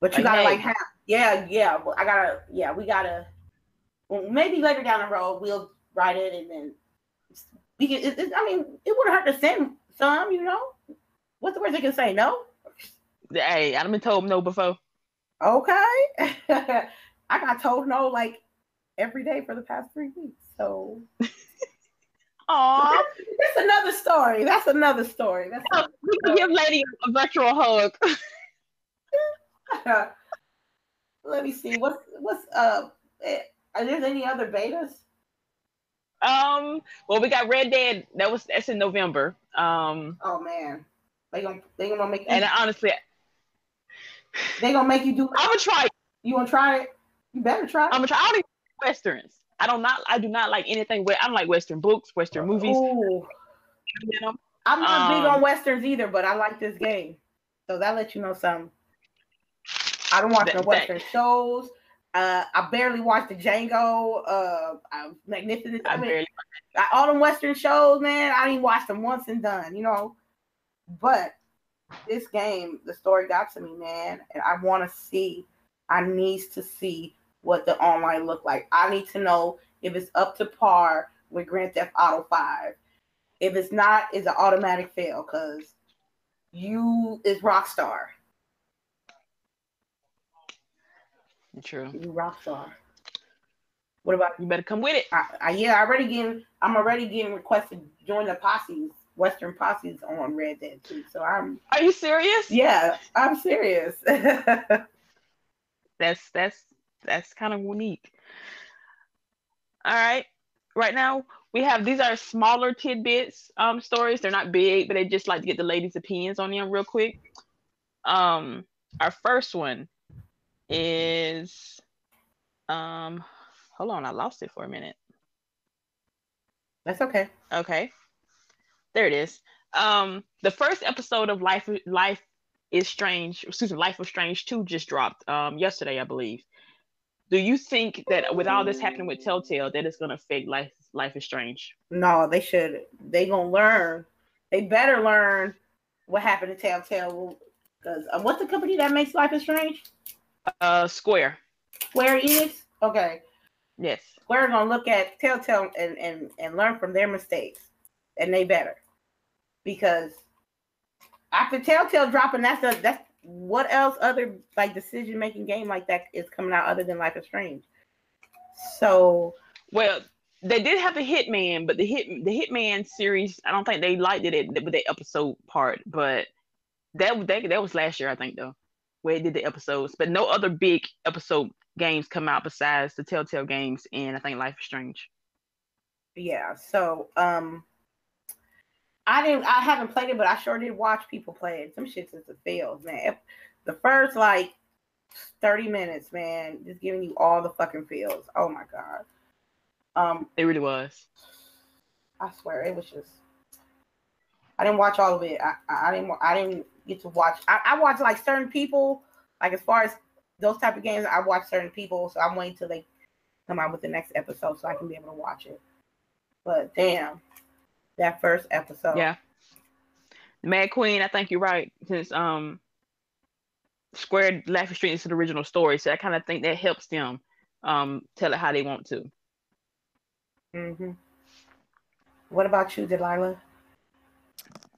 S3: But you gotta like have yeah, yeah. I gotta yeah, we gotta well, maybe later down the road we'll write it and then we can. It, it, I mean, it wouldn't hurt to send some. You know, what's the worst they can say? No.
S1: Hey, I've been told no before.
S3: Okay. I got told no like every day for the past three weeks. So.
S1: Aww.
S3: That's another story. That's another story. That's
S1: oh, we can give Lady a virtual hug.
S3: Let me see. What's what's uh? Eh, are there any other betas?
S1: Um. Well, we got Red Dead. That was that's in November. Um.
S3: Oh man, they gonna they gonna make.
S1: And honestly,
S3: they gonna make you do.
S1: I'm gonna try.
S3: You gonna try it? You better try.
S1: I'm gonna try. I don't even westerns. I don't not. I do not like anything. Where I'm like Western books, Western movies.
S3: Ooh. You know? I'm not um, big on westerns either, but I like this game, so that lets you know something. I don't watch that, no western that, shows. Uh, I barely watch the Django. Uh, I'm magnificent. I, I mean, I, all them western shows, man. I didn't watch them once and done, you know. But this game, the story got to me, man, and I want to see. I need to see what the online look like. I need to know if it's up to par with Grand Theft Auto 5. If it's not, it's an automatic fail because you is Rockstar.
S1: True.
S3: You Rockstar. What about
S1: you? Better come with it.
S3: I, I, yeah, I already getting. I'm already getting requested to join the posses, Western posses on Red Dead too. So I'm.
S1: Are you serious?
S3: Yeah, I'm serious.
S1: that's that's that's kind of unique. All right. Right now we have these are smaller tidbits um stories. They're not big, but they just like to get the ladies' opinions on them real quick. Um our first one is um hold on, I lost it for a minute.
S3: That's okay.
S1: Okay. There it is. Um the first episode of Life Life is Strange, excuse me, Life of Strange 2 just dropped um yesterday, I believe do you think that with all this happening with Telltale, that it's going to affect Life Life is Strange?
S3: No, they should. They gonna learn. They better learn what happened to Telltale. Because uh, what's the company that makes Life is Strange?
S1: Uh, Square.
S3: Square Enix. Okay.
S1: Yes.
S3: Square gonna look at Telltale and and and learn from their mistakes, and they better because after Telltale dropping, that's a that's what else other like decision making game like that is coming out other than Life is Strange? So
S1: well, they did have the Hitman, but the hit the Hitman series, I don't think they liked it with the episode part, but that that that was last year, I think though, where it did the episodes. But no other big episode games come out besides the Telltale games and I think Life is Strange.
S3: Yeah. So um I didn't. I haven't played it, but I sure did watch people play it. Some shits is a fails, man. The first like thirty minutes, man, just giving you all the fucking feels. Oh my god. Um,
S1: it really was.
S3: I swear, it was just. I didn't watch all of it. I, I didn't. I didn't get to watch. I, I watched like certain people, like as far as those type of games. I watch certain people, so I'm waiting till they come out with the next episode so I can be able to watch it. But damn, that first episode.
S1: Yeah. Mad Queen, I think you're right. Since um squared Life is Strange is the original story, so I kind of think that helps them um tell it how they want to.
S3: Mm-hmm. What about you, Delilah?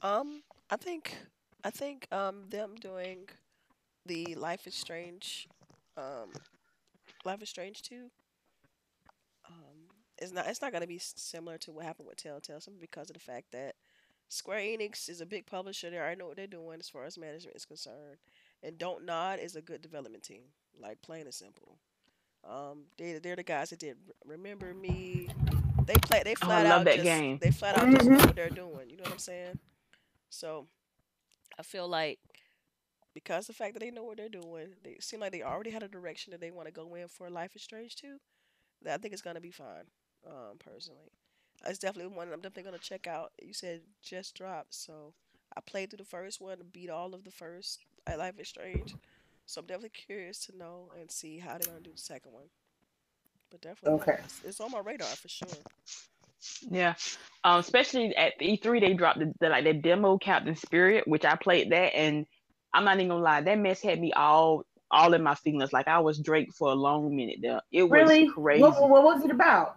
S2: Um, I think I think um them doing the Life is Strange um Life is Strange 2 um it's not it's not going to be similar to what happened with Telltale simply because of the fact that Square Enix is a big publisher. They already know what they're doing as far as management is concerned, and Don't Nod is a good development team. Like plain and simple. Um, they they're the guys that did Remember Me. They play. They flat
S1: oh,
S2: out
S1: that
S2: just,
S1: game.
S2: They flat out just know what they're doing. You know what I'm saying? So, I feel like because the fact that they know what they're doing, they seem like they already had a direction that they want to go in for Life is Strange too. That I think it's gonna be fine um, personally. It's definitely one I'm definitely gonna check out. You said just dropped, so I played through the first one, beat all of the first. I Life is Strange, so I'm definitely curious to know and see how they're gonna do the second one. But definitely,
S3: okay,
S2: it's, it's on my radar for sure.
S1: Yeah, um, especially at E3 they dropped the, the like the demo Captain Spirit, which I played that, and I'm not even gonna lie, that mess had me all all in my feelings. Like I was Drake for a long minute there. It was
S3: Really?
S1: crazy.
S3: What, what was it about?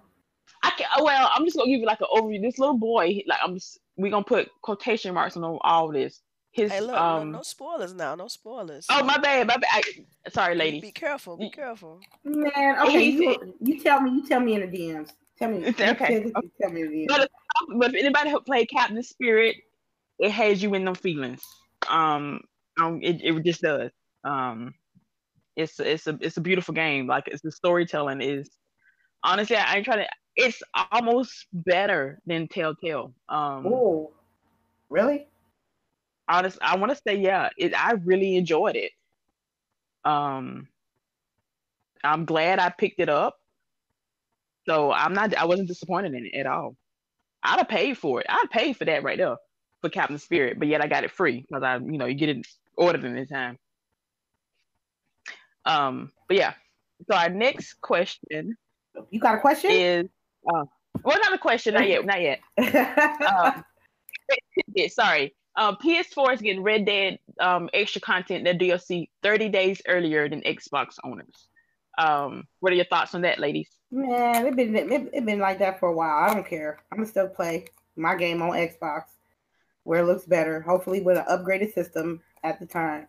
S1: I can well, I'm just gonna give you like an overview. This little boy, like I'm just we gonna put quotation marks on all this. His
S2: Hey, look,
S1: um
S2: no, no spoilers now. No spoilers.
S1: oh my bad, my bad. I, sorry,
S2: Be-
S1: ladies.
S2: Be careful. Be careful.
S3: Man, okay, you, you tell me. You tell me in the DMs. Tell me.
S1: It's okay.
S3: You tell me in the DMs.
S1: But, but if anybody who played Captain Spirit, it has you in them feelings. Um, um it, it just does. Um, it's it's a it's a beautiful game. Like it's the storytelling is honestly, I ain't trying to. It's almost better than Telltale. Um,
S3: Oh, really?
S1: honest, I want to say yeah. It I really enjoyed it. Um, I'm glad I picked it up. So I'm not. I wasn't disappointed in it at all. I'd have paid for it. I'd pay for that right there for Captain Spirit, but yet I got it free because I, you know, you get it ordered in the time. Um, but yeah. So our next question
S3: You got a question?
S1: is, uh, well, not a question, not yet, not yet. Um, sorry. Um, PS4 is getting Red Dead um, extra content, their DLC, 30 days earlier than Xbox owners. Um, what are your thoughts on that, ladies?
S3: Man, it been it, it been like that for a while. I don't care. I'm gonna still play my game on Xbox where it looks better. Hopefully with an upgraded system at the time.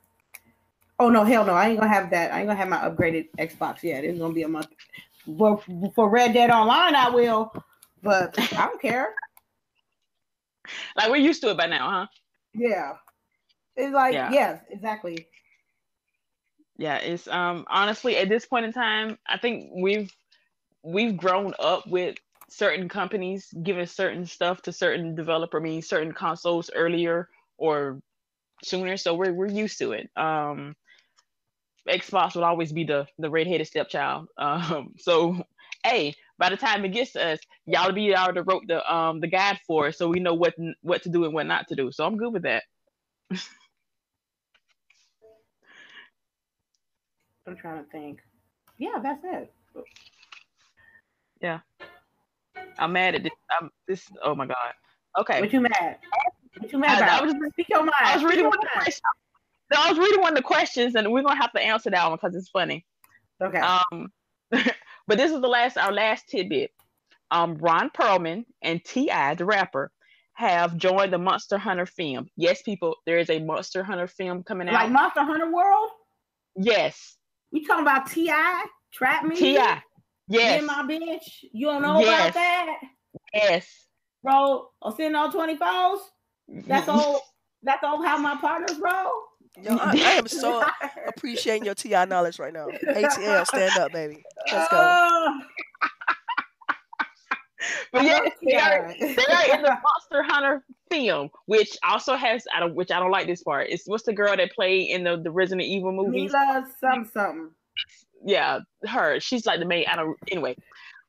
S3: Oh no, hell no! I ain't gonna have that. I ain't gonna have my upgraded Xbox yet. It's gonna be a month. Well, for Red Dead Online, I will, but I don't care.
S1: Like we're used to it by now, huh?
S3: Yeah, it's like
S1: Yeah.
S3: yes, exactly.
S1: Yeah, it's um honestly at this point in time, I think we've we've grown up with certain companies giving certain stuff to certain developer, I mean certain consoles earlier or sooner, so we're we're used to it. Um Xbox will always be the the redheaded stepchild. Um so hey, by the time it gets to us, y'all be already wrote the um the guide for it, so we know what what to do and what not to do. So I'm good with that.
S3: I'm trying to think. Yeah, that's it. Yeah.
S1: I'm mad at this. I'm this. Oh my god. Okay.
S3: What you mad? What you mad
S1: I- I
S3: about?
S1: was-
S3: Speak your mind.
S1: I was
S3: Speak
S1: reading
S3: your
S1: one the
S3: mind.
S1: No, I was reading one of the questions, and we're gonna have to answer that one because it's funny.
S3: Okay.
S1: Um, but this is the last, our last tidbit. Um, Ron Perlman and T.I., the rapper, have joined the Monster Hunter film. Yes, people, there is a Monster Hunter film coming out. like.
S3: Monster Hunter World?
S1: yes,
S3: We talking about T.I.? Trap me?
S1: Ti. Yes,
S3: In my bitch? You don't know
S1: Yes.
S3: about that?
S1: yes.
S3: Bro, I'm sitting on 24s? That's all that's all how my partners roll?
S2: Yo, I, I am so appreciating your T.I. knowledge right now. ATL, stand up, baby. Let's go.
S3: Oh,
S1: But
S3: I
S1: yeah, they are, they are in the Monster Hunter film, which also has I don't which I don't like this part. It's what's the girl that played in the, the Resident Evil movies?
S3: Mila some something.
S1: Yeah, her. She's like the main. I don't anyway.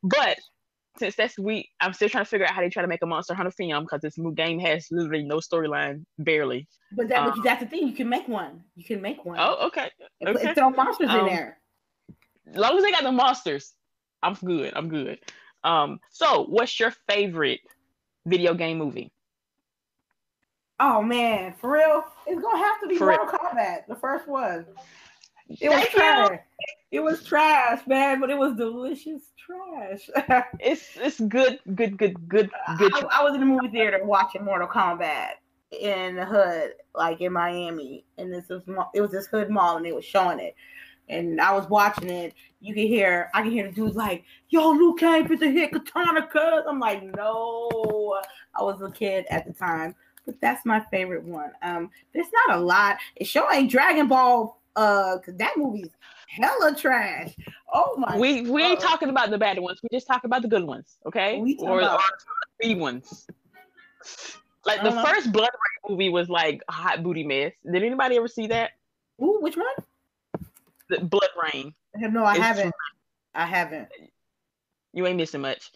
S1: But since that's we, I'm still trying to figure out how they try to make a Monster Hunter film because this new game has literally no storyline, barely.
S3: But that
S1: Uh,
S3: but that's the thing, you can make one. You can make one.
S1: Oh, okay.
S3: And
S1: okay.
S3: Throw monsters
S1: Um,
S3: in there.
S1: As long as they got the monsters, I'm good. I'm good. Um. So, what's your favorite video game movie?
S3: Oh man, for real? It's gonna have to be
S1: For.
S3: Mortal Kombat, the first one. It was
S1: Thank you.
S3: trash. It was trash, man, but it was delicious trash.
S1: It's it's good, good, good, good, good.
S3: I, I was in the movie theater watching Mortal Kombat in the hood, like in Miami, and this was it was this hood mall, and they was showing it, and I was watching it. You can hear, I can hear the dudes like, "Yo, Liu Kang put the hit katana, cuz." I'm like, no, I was a kid at the time, but that's my favorite one. Um, there's not a lot. It sure ain't Dragon Ball, uh, that movie's hella trash. Oh my,
S1: we we ain't talking about the bad ones. We just talk about the good ones, okay?
S3: We talking
S1: or,
S3: about-
S1: or the ones. Like the
S3: don't
S1: first BloodRayne movie was like a hot booty mess. Did anybody ever see that?
S3: Ooh, which one?
S1: The Blood Rain.
S3: No, I
S1: It's-
S3: haven't. I haven't.
S1: You ain't missing much.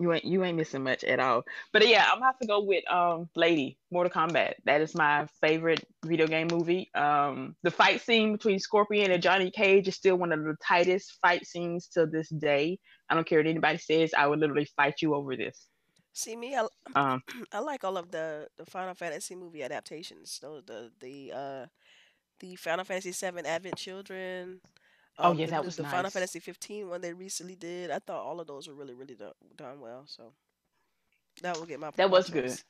S1: You ain't you ain't missing much at all. But yeah, I'm gonna have to go with um Lady Mortal Kombat. That is my favorite video game movie. Um, the fight scene between Scorpion and Johnny Cage is still one of the tightest fight scenes to this day. I don't care what anybody says. I would literally fight you over this.
S2: See me, I,
S1: Um,
S2: I like all of the the Final Fantasy movie adaptations. Those the the uh the Final Fantasy VII Advent Children.
S1: Oh,
S2: um,
S1: yeah, that
S2: the-
S1: was
S2: the Final. Fantasy 15 one they recently did. I thought all of those were really, really done, done well. So that will get my
S1: That
S2: my
S1: was good.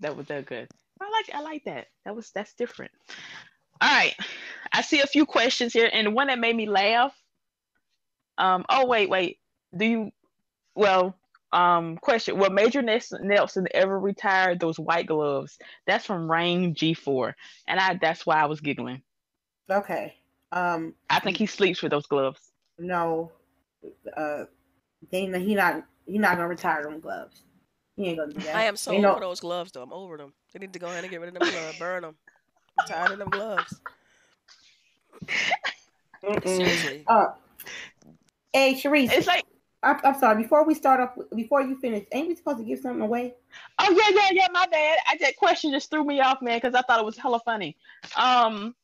S1: That was that good. I like I like that. That was that's different. All right. I see a few questions here, and the one that made me laugh. Um. Oh wait, wait. Do you? Well. Um. Question: Will Major Nelson Nelson ever retire those white gloves? That's from Rain G4, and I that's why I was giggling.
S3: Okay. Um.
S1: I think he sleeps with those gloves.
S3: No. Uh. They he not he not gonna retire them gloves. He ain't gonna do that.
S2: I am so
S3: Ain't
S2: over
S3: no-
S2: those gloves, though. I'm over them. They need to go ahead and get rid of them gloves, burn them. I'm tired of them gloves.
S3: Mm-mm.
S2: Seriously.
S3: Uh. Hey, Sharice.
S1: It's like,
S3: I'm, I'm sorry. Before we start off, before you finish, ain't we supposed to give something away?
S1: oh yeah, yeah, yeah. My bad. I that question just threw me off, man, because I thought it was hella funny. Um,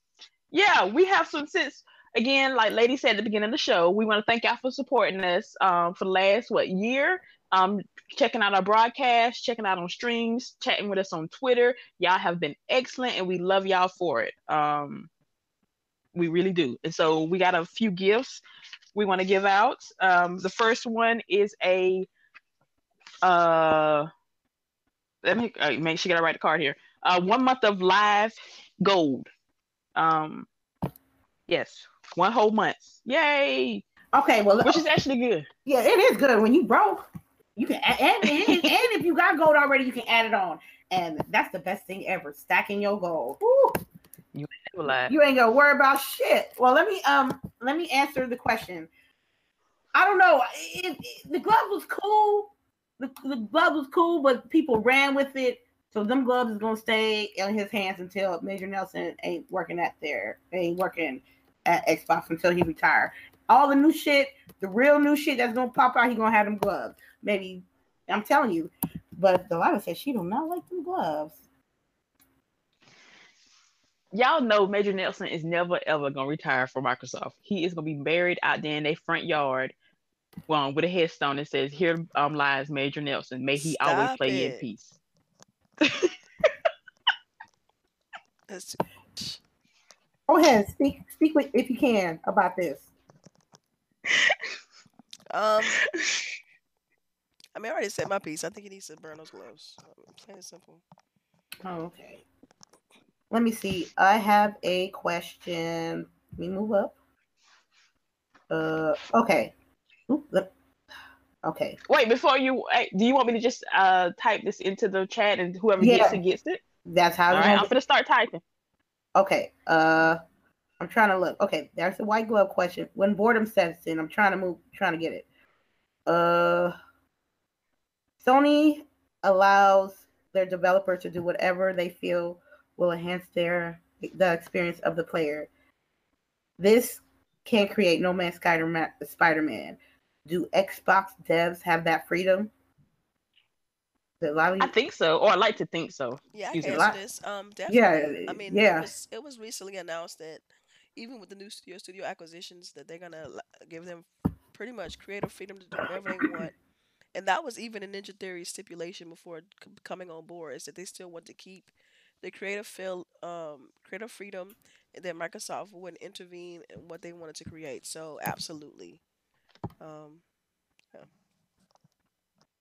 S1: yeah, we have some since again, like Lady said at the beginning of the show, we want to thank y'all for supporting us um for the last what year. Um, checking out our broadcast, checking out on streams, chatting with us on Twitter. Y'all have been excellent, and we love y'all for it. Um, we really do. And so we got a few gifts we want to give out. Um, the first one is a uh let me uh, make sure I write the card here. Uh, one month of live gold. Um, yes, one whole month. Yay!
S3: Okay. Well,
S1: Which is actually good.
S3: yeah, it is good when you broke. You can add, and, and, and if you got gold already, you can add it on, and that's the best thing ever. Stacking your gold. Woo.
S1: Never.
S3: You ain't gonna worry about shit. Well, let me um let me answer the question. I don't know. It, it- the glove was cool. The, the glove was cool, but people ran with it. So them gloves is gonna stay in his hands until Major Nelson ain't working at there, ain't working at Xbox until he retire. All the new shit, the real new shit that's gonna pop out, he gonna have them gloves. Maybe I'm telling you. But Delilah said she do not like them gloves.
S1: Y'all know Major Nelson is never ever gonna retire from Microsoft. He is gonna be buried out there in their front yard, well, with a headstone that says, "Here um lies Major Nelson. May he always
S2: Stop
S1: play in peace."
S2: That's too much.
S3: Go ahead, speak speak with, if you can about this.
S2: um. I mean, I already said my piece. I think he needs to burn those gloves. Plain and simple.
S3: Oh, okay. Let me see. I have a question. Let me move up. Uh, okay. Oop, let- Okay.
S1: Wait, before you, do you want me to just uh type this into the chat and whoever
S3: Yeah.
S1: gets it gets it?
S3: That's how.
S1: All right, I'm gonna start typing.
S3: Okay. Uh, I'm trying to look. Okay, there's the white glove question. When boredom sets in, I'm trying to move, trying to get it. Uh, Sony allows their developers to do whatever they feel will enhance their the experience of the player. This can create No Man's Sky Spider-Man. Do Xbox devs have that freedom? The lot of-
S1: I think so, or I like to think so.
S2: Yeah, I
S1: Excuse
S2: can
S3: me.
S2: answer this. Um,
S3: Yeah.
S2: I mean,
S3: yeah.
S2: it was it was recently announced that even with the new studio studio acquisitions, that they're gonna give them pretty much creative freedom to do whatever they want. And that was even a Ninja Theory stipulation before c- coming on board is that they still want to keep the creative feel, um, creative freedom, and that Microsoft wouldn't intervene in what they wanted to create. So absolutely. Um,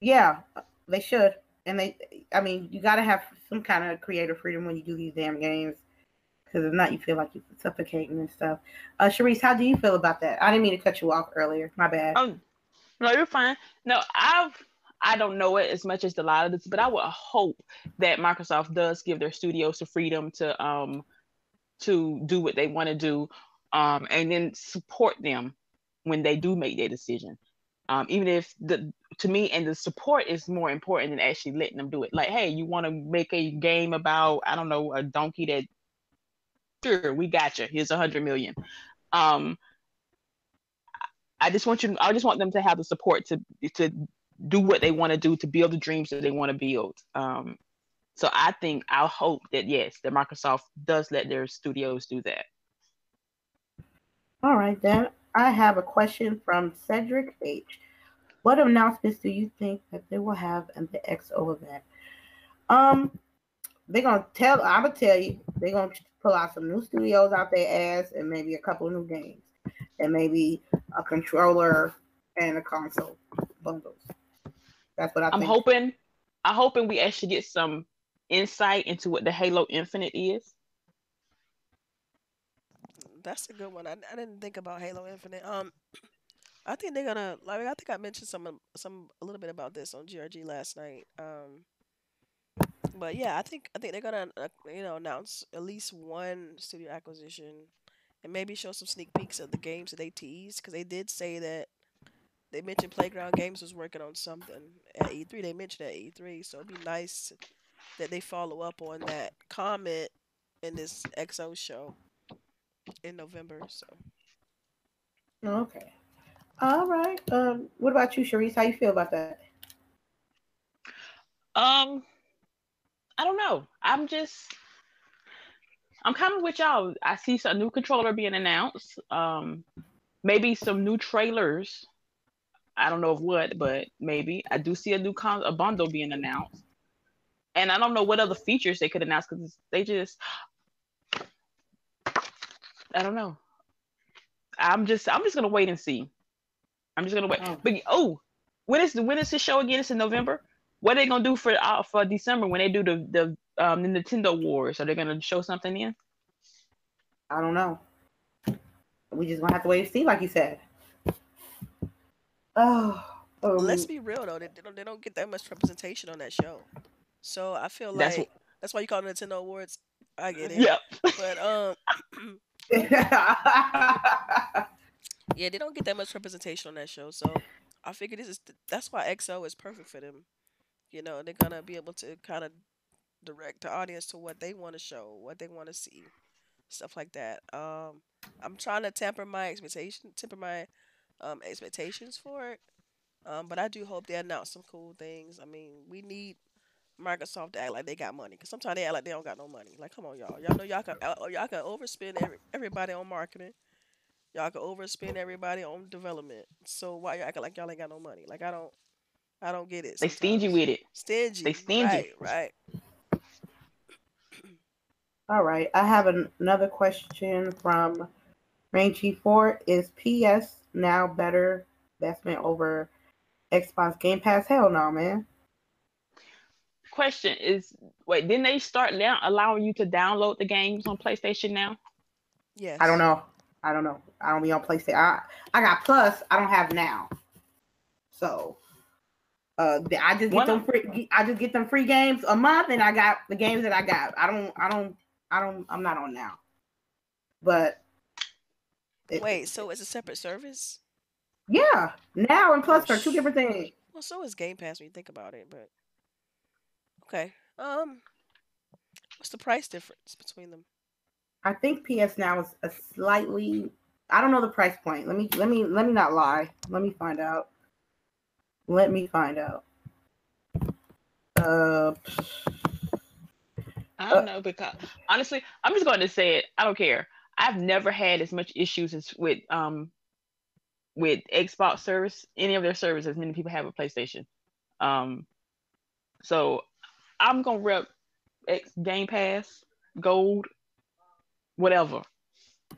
S3: Yeah, they should. And they, I mean, you got to have some kind of creative freedom when you do these damn games. Because if not, you feel like you're suffocating and stuff. Uh, Sharice, how do you feel about that? I didn't mean to cut you off earlier. My bad.
S1: Oh, no, you're fine. No, I've I don't know it as much as a lot of this, but I would hope that Microsoft does give their studios the freedom to um to do what they want to do, um, and then support them when they do make their decision. Um, even if the to me and the support is more important than actually letting them do it. Like, hey, you want to make a game about I don't know a donkey that sure we got you. Here's a hundred million. Um, I just want you. I just want them to have the support to to do what they want to do to build the dreams that they want to build. Um, so I think I'll hope that yes, that Microsoft does let their studios do that.
S3: All right, then. I have a question from Cedric H. What announcements do you think that they will have at the XO event? Um, they're gonna tell. I'm gonna tell you, they're gonna pull out some new studios out their ass, and maybe a couple of new games, and maybe a controller and a console bundles. That's what I
S1: I'm
S3: think.
S1: hoping, I'm hoping we actually get some insight into what the Halo Infinite is.
S2: That's a good one. I, I didn't think about Halo Infinite. Um, I think they're gonna like. I think I mentioned some some a little bit about this on GRG last night. Um, but yeah, I think I think they're gonna uh, you know announce at least one studio acquisition, and maybe show some sneak peeks of the games that they teased because they did say that they mentioned Playground Games was working on something at E3. They mentioned at E3, so it'd be nice that they follow up on that comment in this XO show in November. So
S3: Okay. All right. Um, what about you, Sharice? How you feel about that?
S1: Um, I don't know. I'm just, I'm kind of with y'all. I see a new controller being announced. Um, maybe some new trailers. I don't know of what, but maybe I do see a new con a bundle being announced. And I don't know what other features they could announce because they just, I don't know. I'm just, I'm just gonna wait and see. I'm just gonna wait.
S3: Oh.
S1: But oh, when is the when is the show again? It's in November. What are they gonna do for uh, for December when they do the the um the Nintendo Wars? Are they gonna show something in?
S3: I don't know. We just gonna have to wait and see, like you said. Oh, um,
S2: let's be real though, they, they don't they don't get that much representation on that show. So I feel
S1: That's
S2: like that's why you call it Nintendo Awards. I get it.
S1: Yep.
S2: But um, yeah, they don't get that much representation on that show. So I figure this is that's why XO is perfect for them. You know, they're gonna be able to kind of direct the audience to what they want to show, what they want to see, stuff like that. Um, I'm trying to temper my expectation, temper my um, expectations for it. Um, but I do hope they announce some cool things. I mean, we need Microsoft to act like they got money, cause sometimes they act like they don't got no money. Like, come on, y'all. Y'all know y'all can uh, y'all can overspend every, everybody on marketing. Y'all can overspend everybody on development. So why y'all acting like y'all ain't got no money? Like I don't, I don't get it.
S1: They stingy
S2: sometimes.
S1: with it.
S2: Stingy.
S1: They stingy.
S2: Right. Right.
S3: All right. I have an- another question from Rangy Four. Is PS now better investment over Xbox Game Pass? Hell no, man.
S1: Question is, wait, didn't they start now allowing you to download the games on PlayStation now?
S2: Yes.
S3: I don't know. I don't know. I don't be on PlayStation. I I got Plus. I don't have now. So, uh, I just get
S1: One
S3: them free. I just get them free games a month, and I got the games that I got. I don't. I don't. I don't. I'm not on now. But it-
S2: Wait. So it's a separate service?
S3: yeah, now and Plus
S2: Oh,
S3: are two different things.
S2: Well, so is Game Pass when you think about it. But okay. Um, what's the price difference between them?
S3: I think PS now is a slightly. I don't know the price point. Let me. Let me. Let me not lie. Let me find out. Let me find out. Uh,
S1: I don't know because honestly, I'm just going to say it. I don't care. I've never had as much issues as with um with Xbox service, any of their service, as many people have with PlayStation. Um, so I'm gonna rep X Game Pass, Gold, whatever.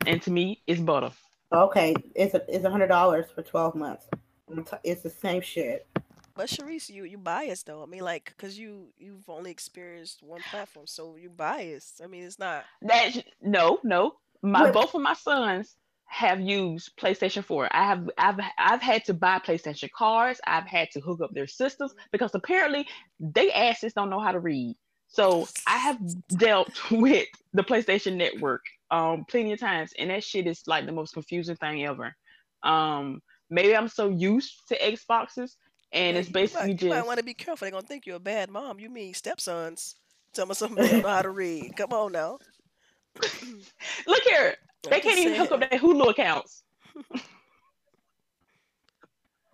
S1: And to me, it's butter.
S3: okay, it's a it's a hundred dollars for twelve months. It's the same shit.
S2: But Sharice, you you biased though. I mean, like, cause you you've only experienced one platform, so you biased. I mean, it's not.
S1: That no, no. My
S3: What?
S1: both of my sons have used PlayStation 4. I have I've I've had to buy PlayStation cards. I've had to hook up their systems because apparently they asses don't know how to read. So I have dealt with the PlayStation Network um plenty of times, and that shit is like the most confusing thing ever. Um, maybe I'm so used to Xboxes, and it's basically
S2: you might, you might
S1: just
S2: want to be careful. They're gonna think you're a bad mom. You mean stepsons? Tell me something they don't know how to read. Come on now.
S1: look here. They can't even hook up
S2: saying.
S1: their Hulu accounts.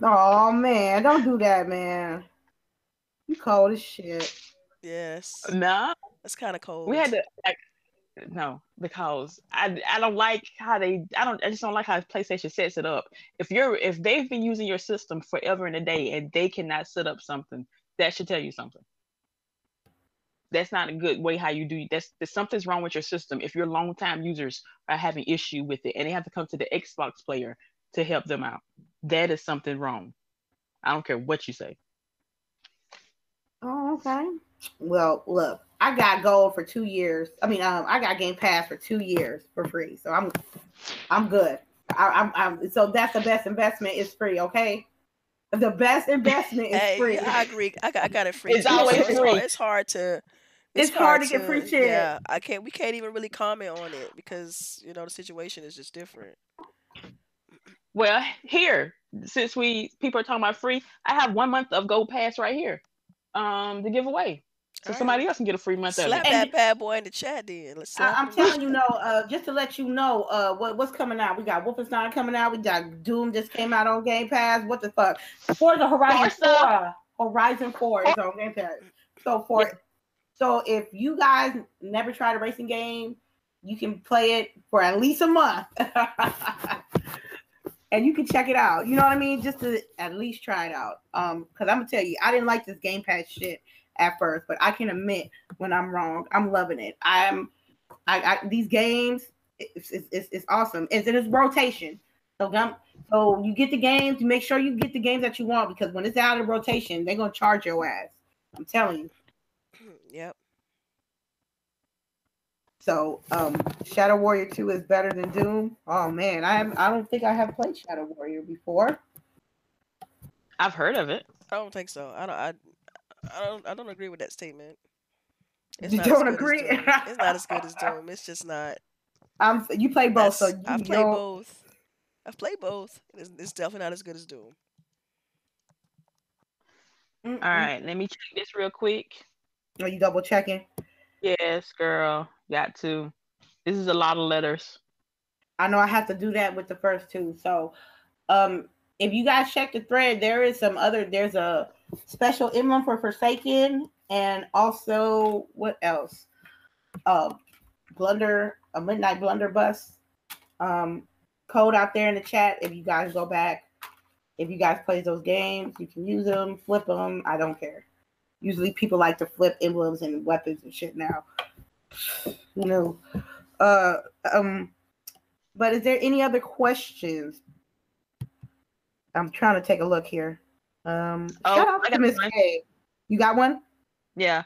S3: Oh man, don't do that, man. You cold as shit.
S2: Yes,
S1: Nah,
S2: that's kind of cold.
S1: we had to like no because I I don't like how they I don't I just don't like how PlayStation sets it up. If you're if they've been using your system forever and a day and they cannot set up something, that should tell you something. That's not a good way how you do that's, something's wrong with your system if your long time users are having issue with it and they have to come to the xbox player to help them out that is something wrong i don't care what you say
S3: Oh, okay. Well, look, I got gold for two years. I mean, um, I got Game Pass for two years for free, so I'm, I'm good. I, I'm, I'm, so that's the best investment is free. Okay, the best investment is
S2: Hey,
S3: free.
S2: I agree. I got I got it free.
S1: It's
S2: too, so
S1: always
S2: it's,
S1: free.
S2: hard, it's hard to.
S3: It's hard to get free shit.
S2: Yeah, I can't. We can't even really comment on it because you know the situation is just different.
S1: well here since we people are talking about free i have one month of gold pass right here um to give away so
S2: Alright.
S1: somebody else can get a free month of
S2: Slap
S1: it
S2: that bad boy in the chat, then. Let's slap
S3: I, I'm telling you, no. Uh, just to let you know, uh, what what's coming out? We got Wolfenstein coming out. We got Doom just came out on Game Pass. What the fuck? Forza Horizon
S1: Forza.
S3: Four. Horizon Four is on Game Pass. So for so if you guys never tried a racing game, you can play it for at least a month. And you can check it out. You know what I mean? Just to at least try it out. Um, because I'm gonna tell you, I didn't like this Game Pass shit at first, but I can admit when I'm wrong. I'm loving it. I'm I, I these games it's, it's, it's, it's awesome. It's, it is rotation. So so you get the games, you make sure you get the games that you want because when it's out of rotation, they're gonna charge your ass. I'm telling you.
S2: Yep.
S3: So um Shadow Warrior 2 is better than Doom. Oh man, I am I don't think I have played Shadow Warrior before.
S1: i've heard of it
S2: I don't think so. I don't. I, I don't. I don't agree with that statement. It's
S3: You don't agree?
S2: It's not as good as Doom. It's just not.
S3: I'm. you play both, so you
S2: I've played both. I've played both. It's, it's definitely not as good as Doom.
S3: Mm-mm.
S1: all right let me check this real quick
S3: Are you double checking?
S1: yes girl got to this is a lot of letters
S3: I know I have to do that with the first two. So, um, if you guys check the thread, there is some other. There's a special emblem for Forsaken, and also what else? Uh, blunder, a midnight blunderbuss. Um, code out there in the chat. If you guys go back, if you guys play those games, you can use them, flip them. I don't care. Usually, people like to flip emblems and weapons and shit now. You know, uh, um. But is there any other questions? I'm trying to take a look here. Um,
S1: Oh,
S3: shout out
S1: I
S3: to Miss. K. You got one?
S1: yeah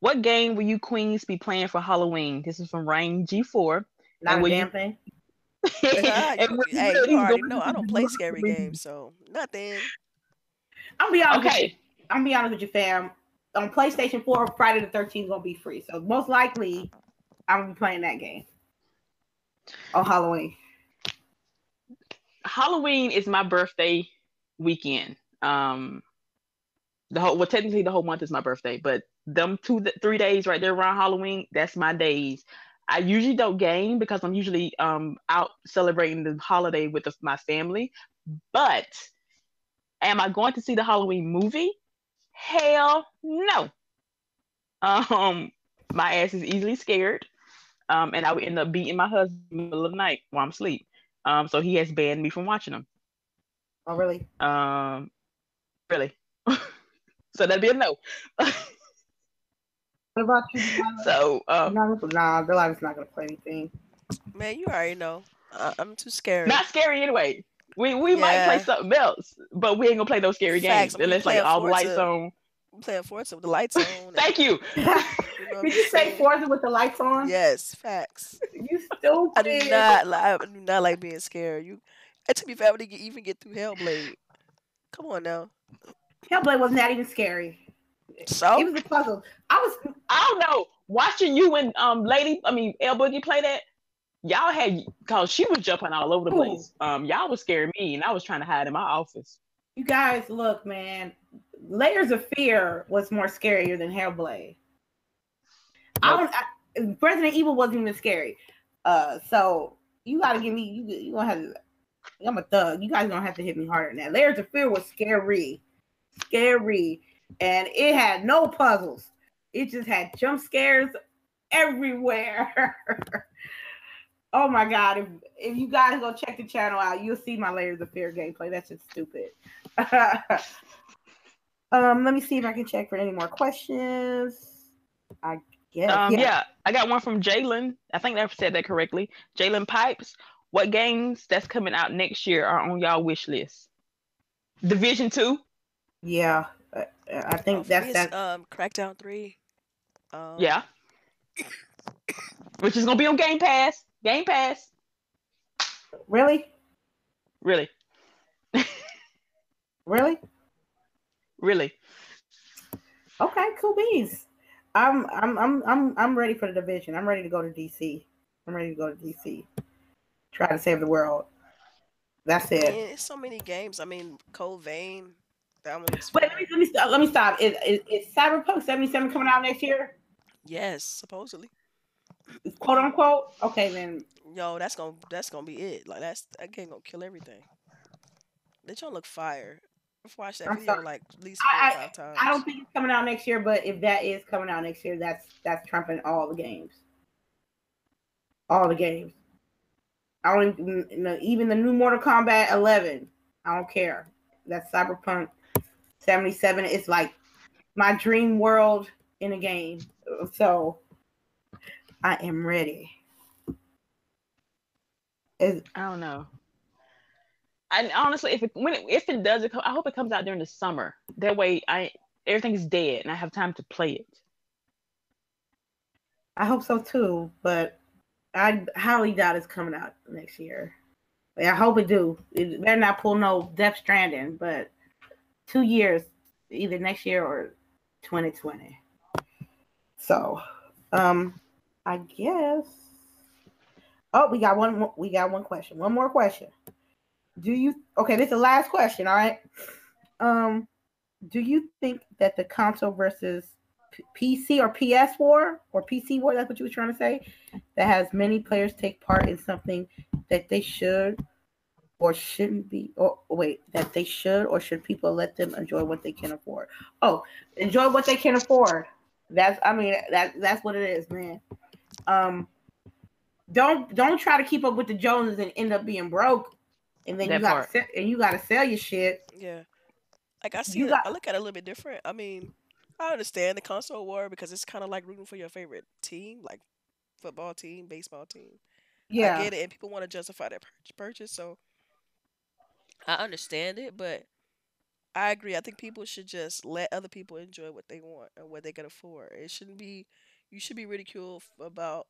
S1: what game will you queens be playing for halloween this is from rain g4
S3: Not
S1: And
S3: a
S1: will you-
S3: damn thing.
S1: And
S2: you, hey,
S1: really
S2: you already know I don't play scary games, so nothing.
S3: I'm be honest. With you.
S1: okay
S3: I'm be honest with you, fam. On PlayStation 4, Friday the 13th is gonna be free. So most likely, I'm gonna be playing that game on Halloween.
S1: Halloween is my birthday weekend. Um, the whole well, technically the whole month is my birthday, but them two th- three days right there around Halloween, that's my days. I usually don't game because I'm usually um out celebrating the holiday with the, my family. But am I going to see the Halloween movie? Hell no. Um, my ass is easily scared. Um, and I would end up beating my husband in the middle of the night while I'm asleep. Um, so he has banned me from watching them.
S3: Oh, really?
S1: Um, really. so that'd be a no.
S3: What about you? Delilah?
S1: so um,
S3: nah, nah, Delilah's not gonna play anything.
S2: Man, you already know. Uh, I'm too scared.
S1: not scary anyway. We we might play something else, but we ain't gonna play those scary
S2: Facts.
S1: games unless like all the lights
S2: Forza.
S1: on.
S2: I'm playing Forza with the lights on.
S1: Thank you.
S2: you know
S3: Did
S2: I'm
S3: you say? Forza with the lights on?
S2: Yes, facts.
S3: You stupid.
S2: I do not. li- I do not like being scared. You. It took me forever to get, even get through Hellblade. Come on now.
S3: Hellblade was not that even scary.
S2: So
S3: It was a puzzle. I was
S1: I don't know. Watching you and um lady, I mean El Boogie play that, y'all had cause she was jumping all over the
S3: Ooh.
S1: place. Um, y'all was scaring me, and I was trying to hide in my office.
S3: You guys, look, man. Layers of Fear was more scarier than Hellblade. I don't. I, Resident Evil wasn't even scary. Uh, so you gotta give me. You you gonna have to. I'm a thug. You guys gonna have to hit me harder than that. Layers of Fear was scary, scary, and it had no puzzles. It just had jump scares everywhere. oh my god! If if you guys go check the channel out, you'll see my Layers of Fear gameplay. That's just stupid. um, let me see if I can check for any more questions. I guess.
S1: Um,
S3: yeah.
S1: yeah. I got one from Jalen. I think I said that correctly. Jalen Pipes. What games that's coming out next year are on y'all wish list? Division two.
S3: Yeah. I
S2: Oh,
S3: think
S2: for
S3: that's that.
S2: um, Crackdown Three. Um,
S1: Yeah. Which is gonna be on Game Pass. Game Pass.
S3: really,
S1: Really,
S3: really.
S1: really.
S3: Okay, cool beans. I'm I'm I'm I'm I'm ready for the division. I'm ready to go to DC. I'm ready to go to DC. Try to save the world. That's it.
S2: it's so many games. I mean, Code Vein. That one
S3: Wait, let me let me stop. Let me stop. Is, is, is Cyberpunk 77 coming out next year?
S2: Yes, supposedly.
S3: Quote unquote. Okay, then.
S2: Yo, that's gonna that's gonna be it. Like that's that game gonna kill everything. They y'all look fire. I've watched that
S3: I'm
S2: video
S3: sorry.
S2: like at least four
S3: I-
S2: or five times.
S3: I don't think it's coming out next year, but if that is coming out next year, that's that's trumping all the games. All the games. I don't even even the new Mortal Kombat 11. I don't care. That's Cyberpunk 77. It's like my dream world in a game. So I am ready. Is
S1: I don't know. And honestly, if it when it, if it does, it I hope it comes out during the summer. That way, I everything is dead and I have time to play it.
S3: I hope so too, but I highly doubt it's coming out next year. I hope it do. It better not pull no Death Stranding, but two years, either next year or 2020. So, um, I guess. Oh, we got one. more- We got one question. One more question. Do you? Okay, this is the last question. All right. Um, do you think that the console versus PC or PS war or PC war? That's what you were trying to say. That has many players take part in something that they should or shouldn't be. Or wait, that they should or should people let them enjoy what they can afford? Oh, enjoy what they can afford. That's I mean that that's what it is, man. Um, don't don't try to keep up with the Joneses and end up being broke, and then
S1: That
S3: you got to and you got to sell your shit.
S2: Yeah. Like I see
S3: You got-
S2: I look at it a little bit different. I mean, I understand the console war because it's kind of like rooting for your favorite team, like football team, baseball team.
S3: Yeah,
S2: I get it, and people want to justify their purchase, so I understand it. But I agree. I think people should just let other people enjoy what they want and what they can afford. It shouldn't be. You should be ridiculed about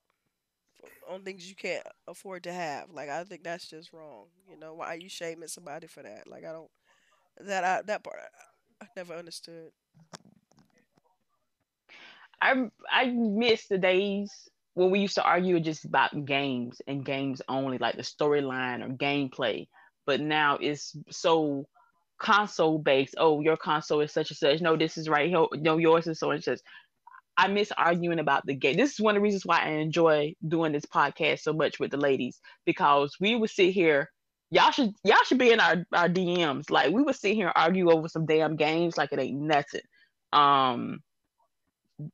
S2: on things you can't afford to have. Like I think that's just wrong. You know, why are you shaming somebody for that? Like I don't. That I that part I, I never understood.
S1: I I miss the days when we used to argue just about games and games only, like the storyline or gameplay. But now it's so console based. Oh, your console is such and such. No, this is right here. No, yours is so and such. I miss arguing about the game. This is one of the reasons why I enjoy doing this podcast so much with the ladies because we would sit here. Y'all should y'all should be in our, our DMs. Like we would sit here and argue over some damn games like it ain't nothing. Um,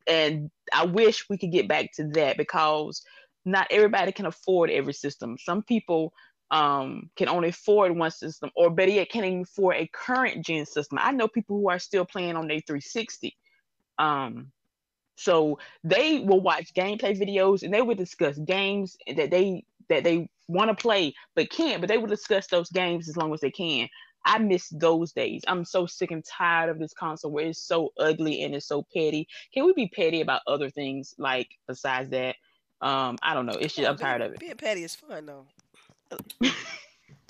S1: and I wish we could get back to that because not everybody can afford every system. Some people um, can only afford one system, or better yet, can't even afford a current gen system. I know people who are still playing on their 360. Um, so they will watch gameplay videos and they will discuss games that they that they want to play but can't, but they will discuss those games as long as they can. I miss those days. I'm so sick and tired of this console where it's so ugly and it's so petty. Can we be petty about other things like besides that? Um, I don't know. It's just I'm tired of it.
S2: Being petty is fun though.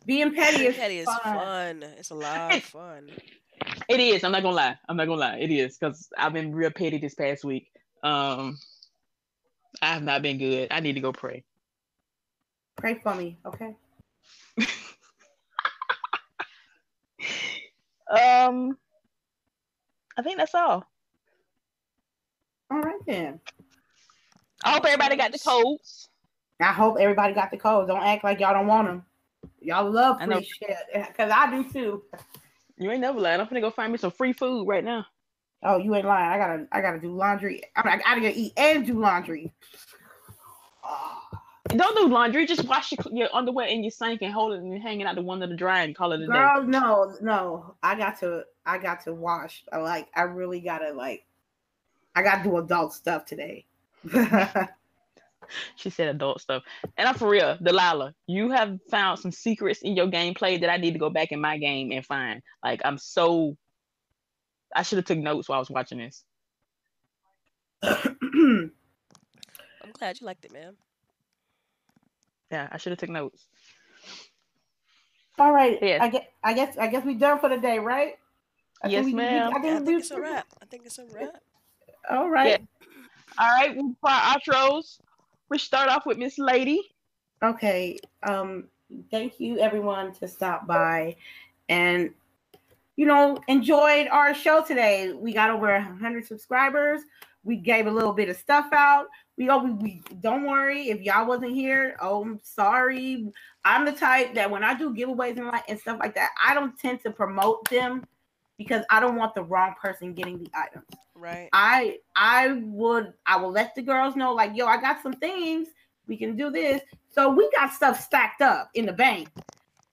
S3: being petty
S2: Being
S3: is
S2: petty is
S3: fun.
S2: fun. It's a lot of fun.
S1: It is. I'm not gonna lie. I'm not gonna lie. It is because I've been real petty this past week. Um, I have not been good. I need to go pray.
S3: Pray for me, okay?
S1: Um, I think that's all.
S3: All right then.
S1: I hope everybody got the codes.
S3: I hope everybody got the codes. Don't act like y'all don't want them. Y'all love
S1: I know.
S3: free shit, cause I do too.
S1: You ain't never lying. I'm gonna go find me some free food right now.
S3: Oh, you ain't lying. I gotta, I gotta do laundry. I, mean, I gotta eat and do laundry.
S1: Don't do laundry. Just wash your, your underwear in your sink and hold it and hang it out the one of the dry and call it a day.
S3: Girl, no, no. I got to, I got to wash. I like, I really gotta like I got to do adult stuff today.
S1: she said adult stuff. And I'm for real, Delilah, you have found some secrets in your gameplay that I need to go back in my game and find. Like I'm so I should have took notes while I was watching this.
S2: I'm glad you liked it, man.
S1: Yeah, I should have took notes.
S3: All right. Yeah. I guess I guess I guess we done for the day, right?
S1: I yes,
S2: we,
S1: ma'am.
S2: We, I, think, I think it's a wrap. I think it's a wrap.
S3: All right. Yeah.
S1: All right. For our outros, we start off with Miss Lady.
S3: Okay. Um. Thank you, everyone, to stop by, and you know, enjoyed our show today. We got over 100 subscribers. We gave a little bit of stuff out. We oh, we, we don't worry if y'all wasn't here. Oh, I'm sorry. I'm the type that when I do giveaways and like and stuff like that, I don't tend to promote them because I don't want the wrong person getting the items.
S2: Right.
S3: I I would I will let the girls know like, yo, I got some things. We can do this. So we got stuff stacked up in the bank.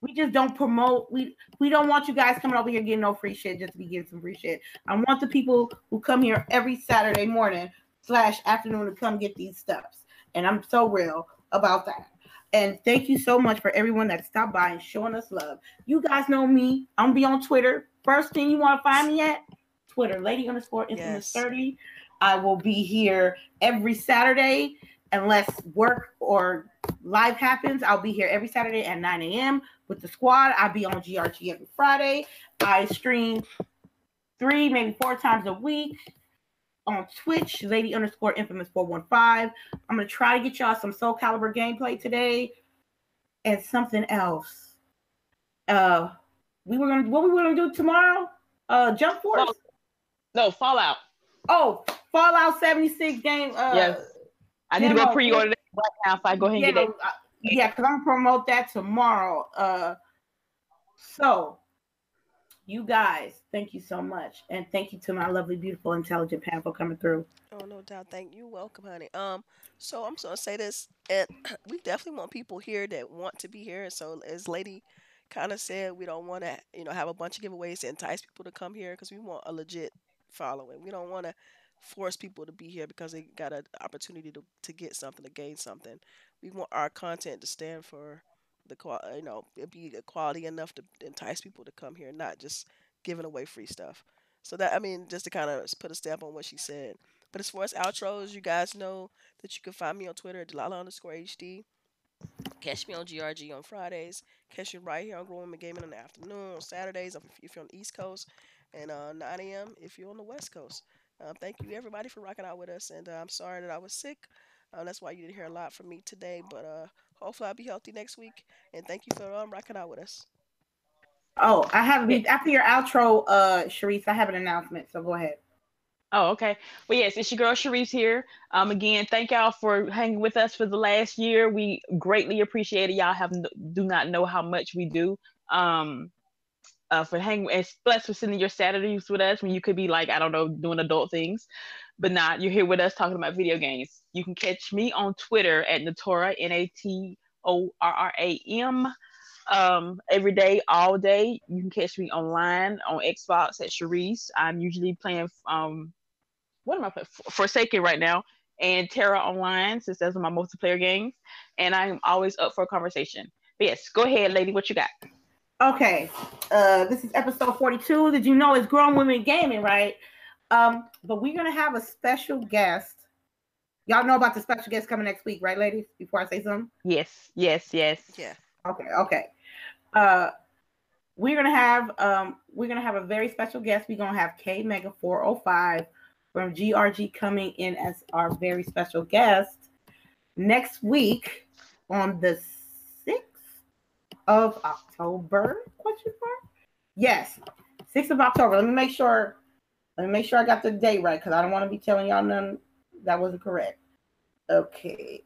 S3: We just don't promote. We we don't want you guys coming over here getting no free shit just to be getting some free shit. I want the people who come here every Saturday morning slash afternoon to come get these stuffs. And I'm so real about that. And thank you so much for everyone that stopped by and showing us love. You guys know me. I'm gonna be on Twitter. First thing you want to find me at Twitter, lady underscore infamous yes. 30. I will be here every Saturday unless work or live happens. I'll be here every Saturday at 9 a.m. with the squad. I'll be on GRG every Friday. I stream three, maybe four times a week on Twitch, lady underscore infamous 415. I'm gonna try to get y'all some Soul Calibur gameplay today and something else. Uh we were gonna what we were gonna do tomorrow? Uh Jump Force?
S1: No, no Fallout.
S3: Oh, Fallout 76 game. Uh
S1: yes. I need to go pre-order that right now if I go ahead and
S3: yeah,
S1: get it.
S3: Uh, yeah, because I'm gonna promote that tomorrow. Uh so you guys, thank you so much. And thank you to my lovely, beautiful, intelligent Pam for coming through.
S2: Oh, no doubt. Thank you. Welcome, honey. Um, so I'm just gonna say this, and we definitely want people here that want to be here. So as Lady kind of said, we don't want to, you know, have a bunch of giveaways to entice people to come here because we want a legit following. We don't want to force people to be here because they got an opportunity to, to get something, to gain something. We want our content to stand for the quality, you know, be quality enough to entice people to come here, not just giving away free stuff. So that I mean, just to kind of put a stamp on what she said. But as far as outros, you guys know that you can find me on Twitter at Delilah underscore HD. Catch me on GRG on Fridays. Catch me right here on Grown Women Gaming in the afternoon on Saturdays if you're on the East Coast, and uh, 9 a.m. if you're on the West Coast. Um, thank you everybody for rocking out with us, and uh, I'm sorry that I was sick. Uh, that's why you didn't hear a lot from me today, but uh, hopefully I'll be healthy next week. And thank you for um, rocking out with us.
S3: Oh, I have after your outro, uh, Sharice, I have an announcement. So go ahead.
S1: Oh, okay. Well, yes, it's your girl Sharice here. Um, again, thank y'all for hanging with us for the last year. We greatly appreciate it. Y'all have do not know how much we do. Um, uh, for hanging and for spending your Saturdays with us when you could be like I don't know doing adult things, but not you're here with us talking about video games. You can catch me on Twitter at Natora N A T O R R A M um, every day, all day. You can catch me online on Xbox at Sharice. I'm usually playing um, what am I playing? Forsaken right now, and TERA Online since those are my multiplayer games. And I'm always up for a conversation. But yes, go ahead, lady. What you got?
S3: Okay, uh, this is episode 42. Did you know it's Grown Women Gaming, right? Um, but we're gonna have a special guest. Y'all know about the special guest coming next week, right, ladies? Before I say something.
S1: Yes, yes, yes.
S2: Yeah.
S3: Okay, okay uh, we're gonna have um, we're gonna have a very special guest. We're gonna have K Mega 405 from GRG coming in as our very special guest next week on the 6th of October. Question mark? Yes, 6th of October. Let me make sure. Let me make sure I got the date right because I don't want to be telling y'all none that wasn't correct. Okay.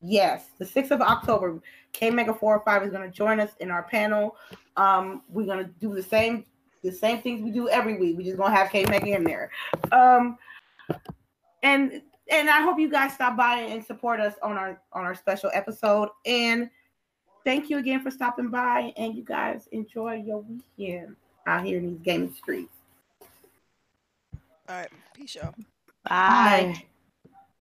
S3: Yes, the 6th of October, K Mega 405 is going to join us in our panel. Um, we're going to do the same the same things we do every week. We're just going to have K Mega in there. Um, and and I hope you guys stop by and support us on our on our special episode. And thank you again for stopping by. And you guys enjoy your weekend out here in these gaming streets.
S2: All right. Peace, y'all.
S1: Bye.
S3: Bye.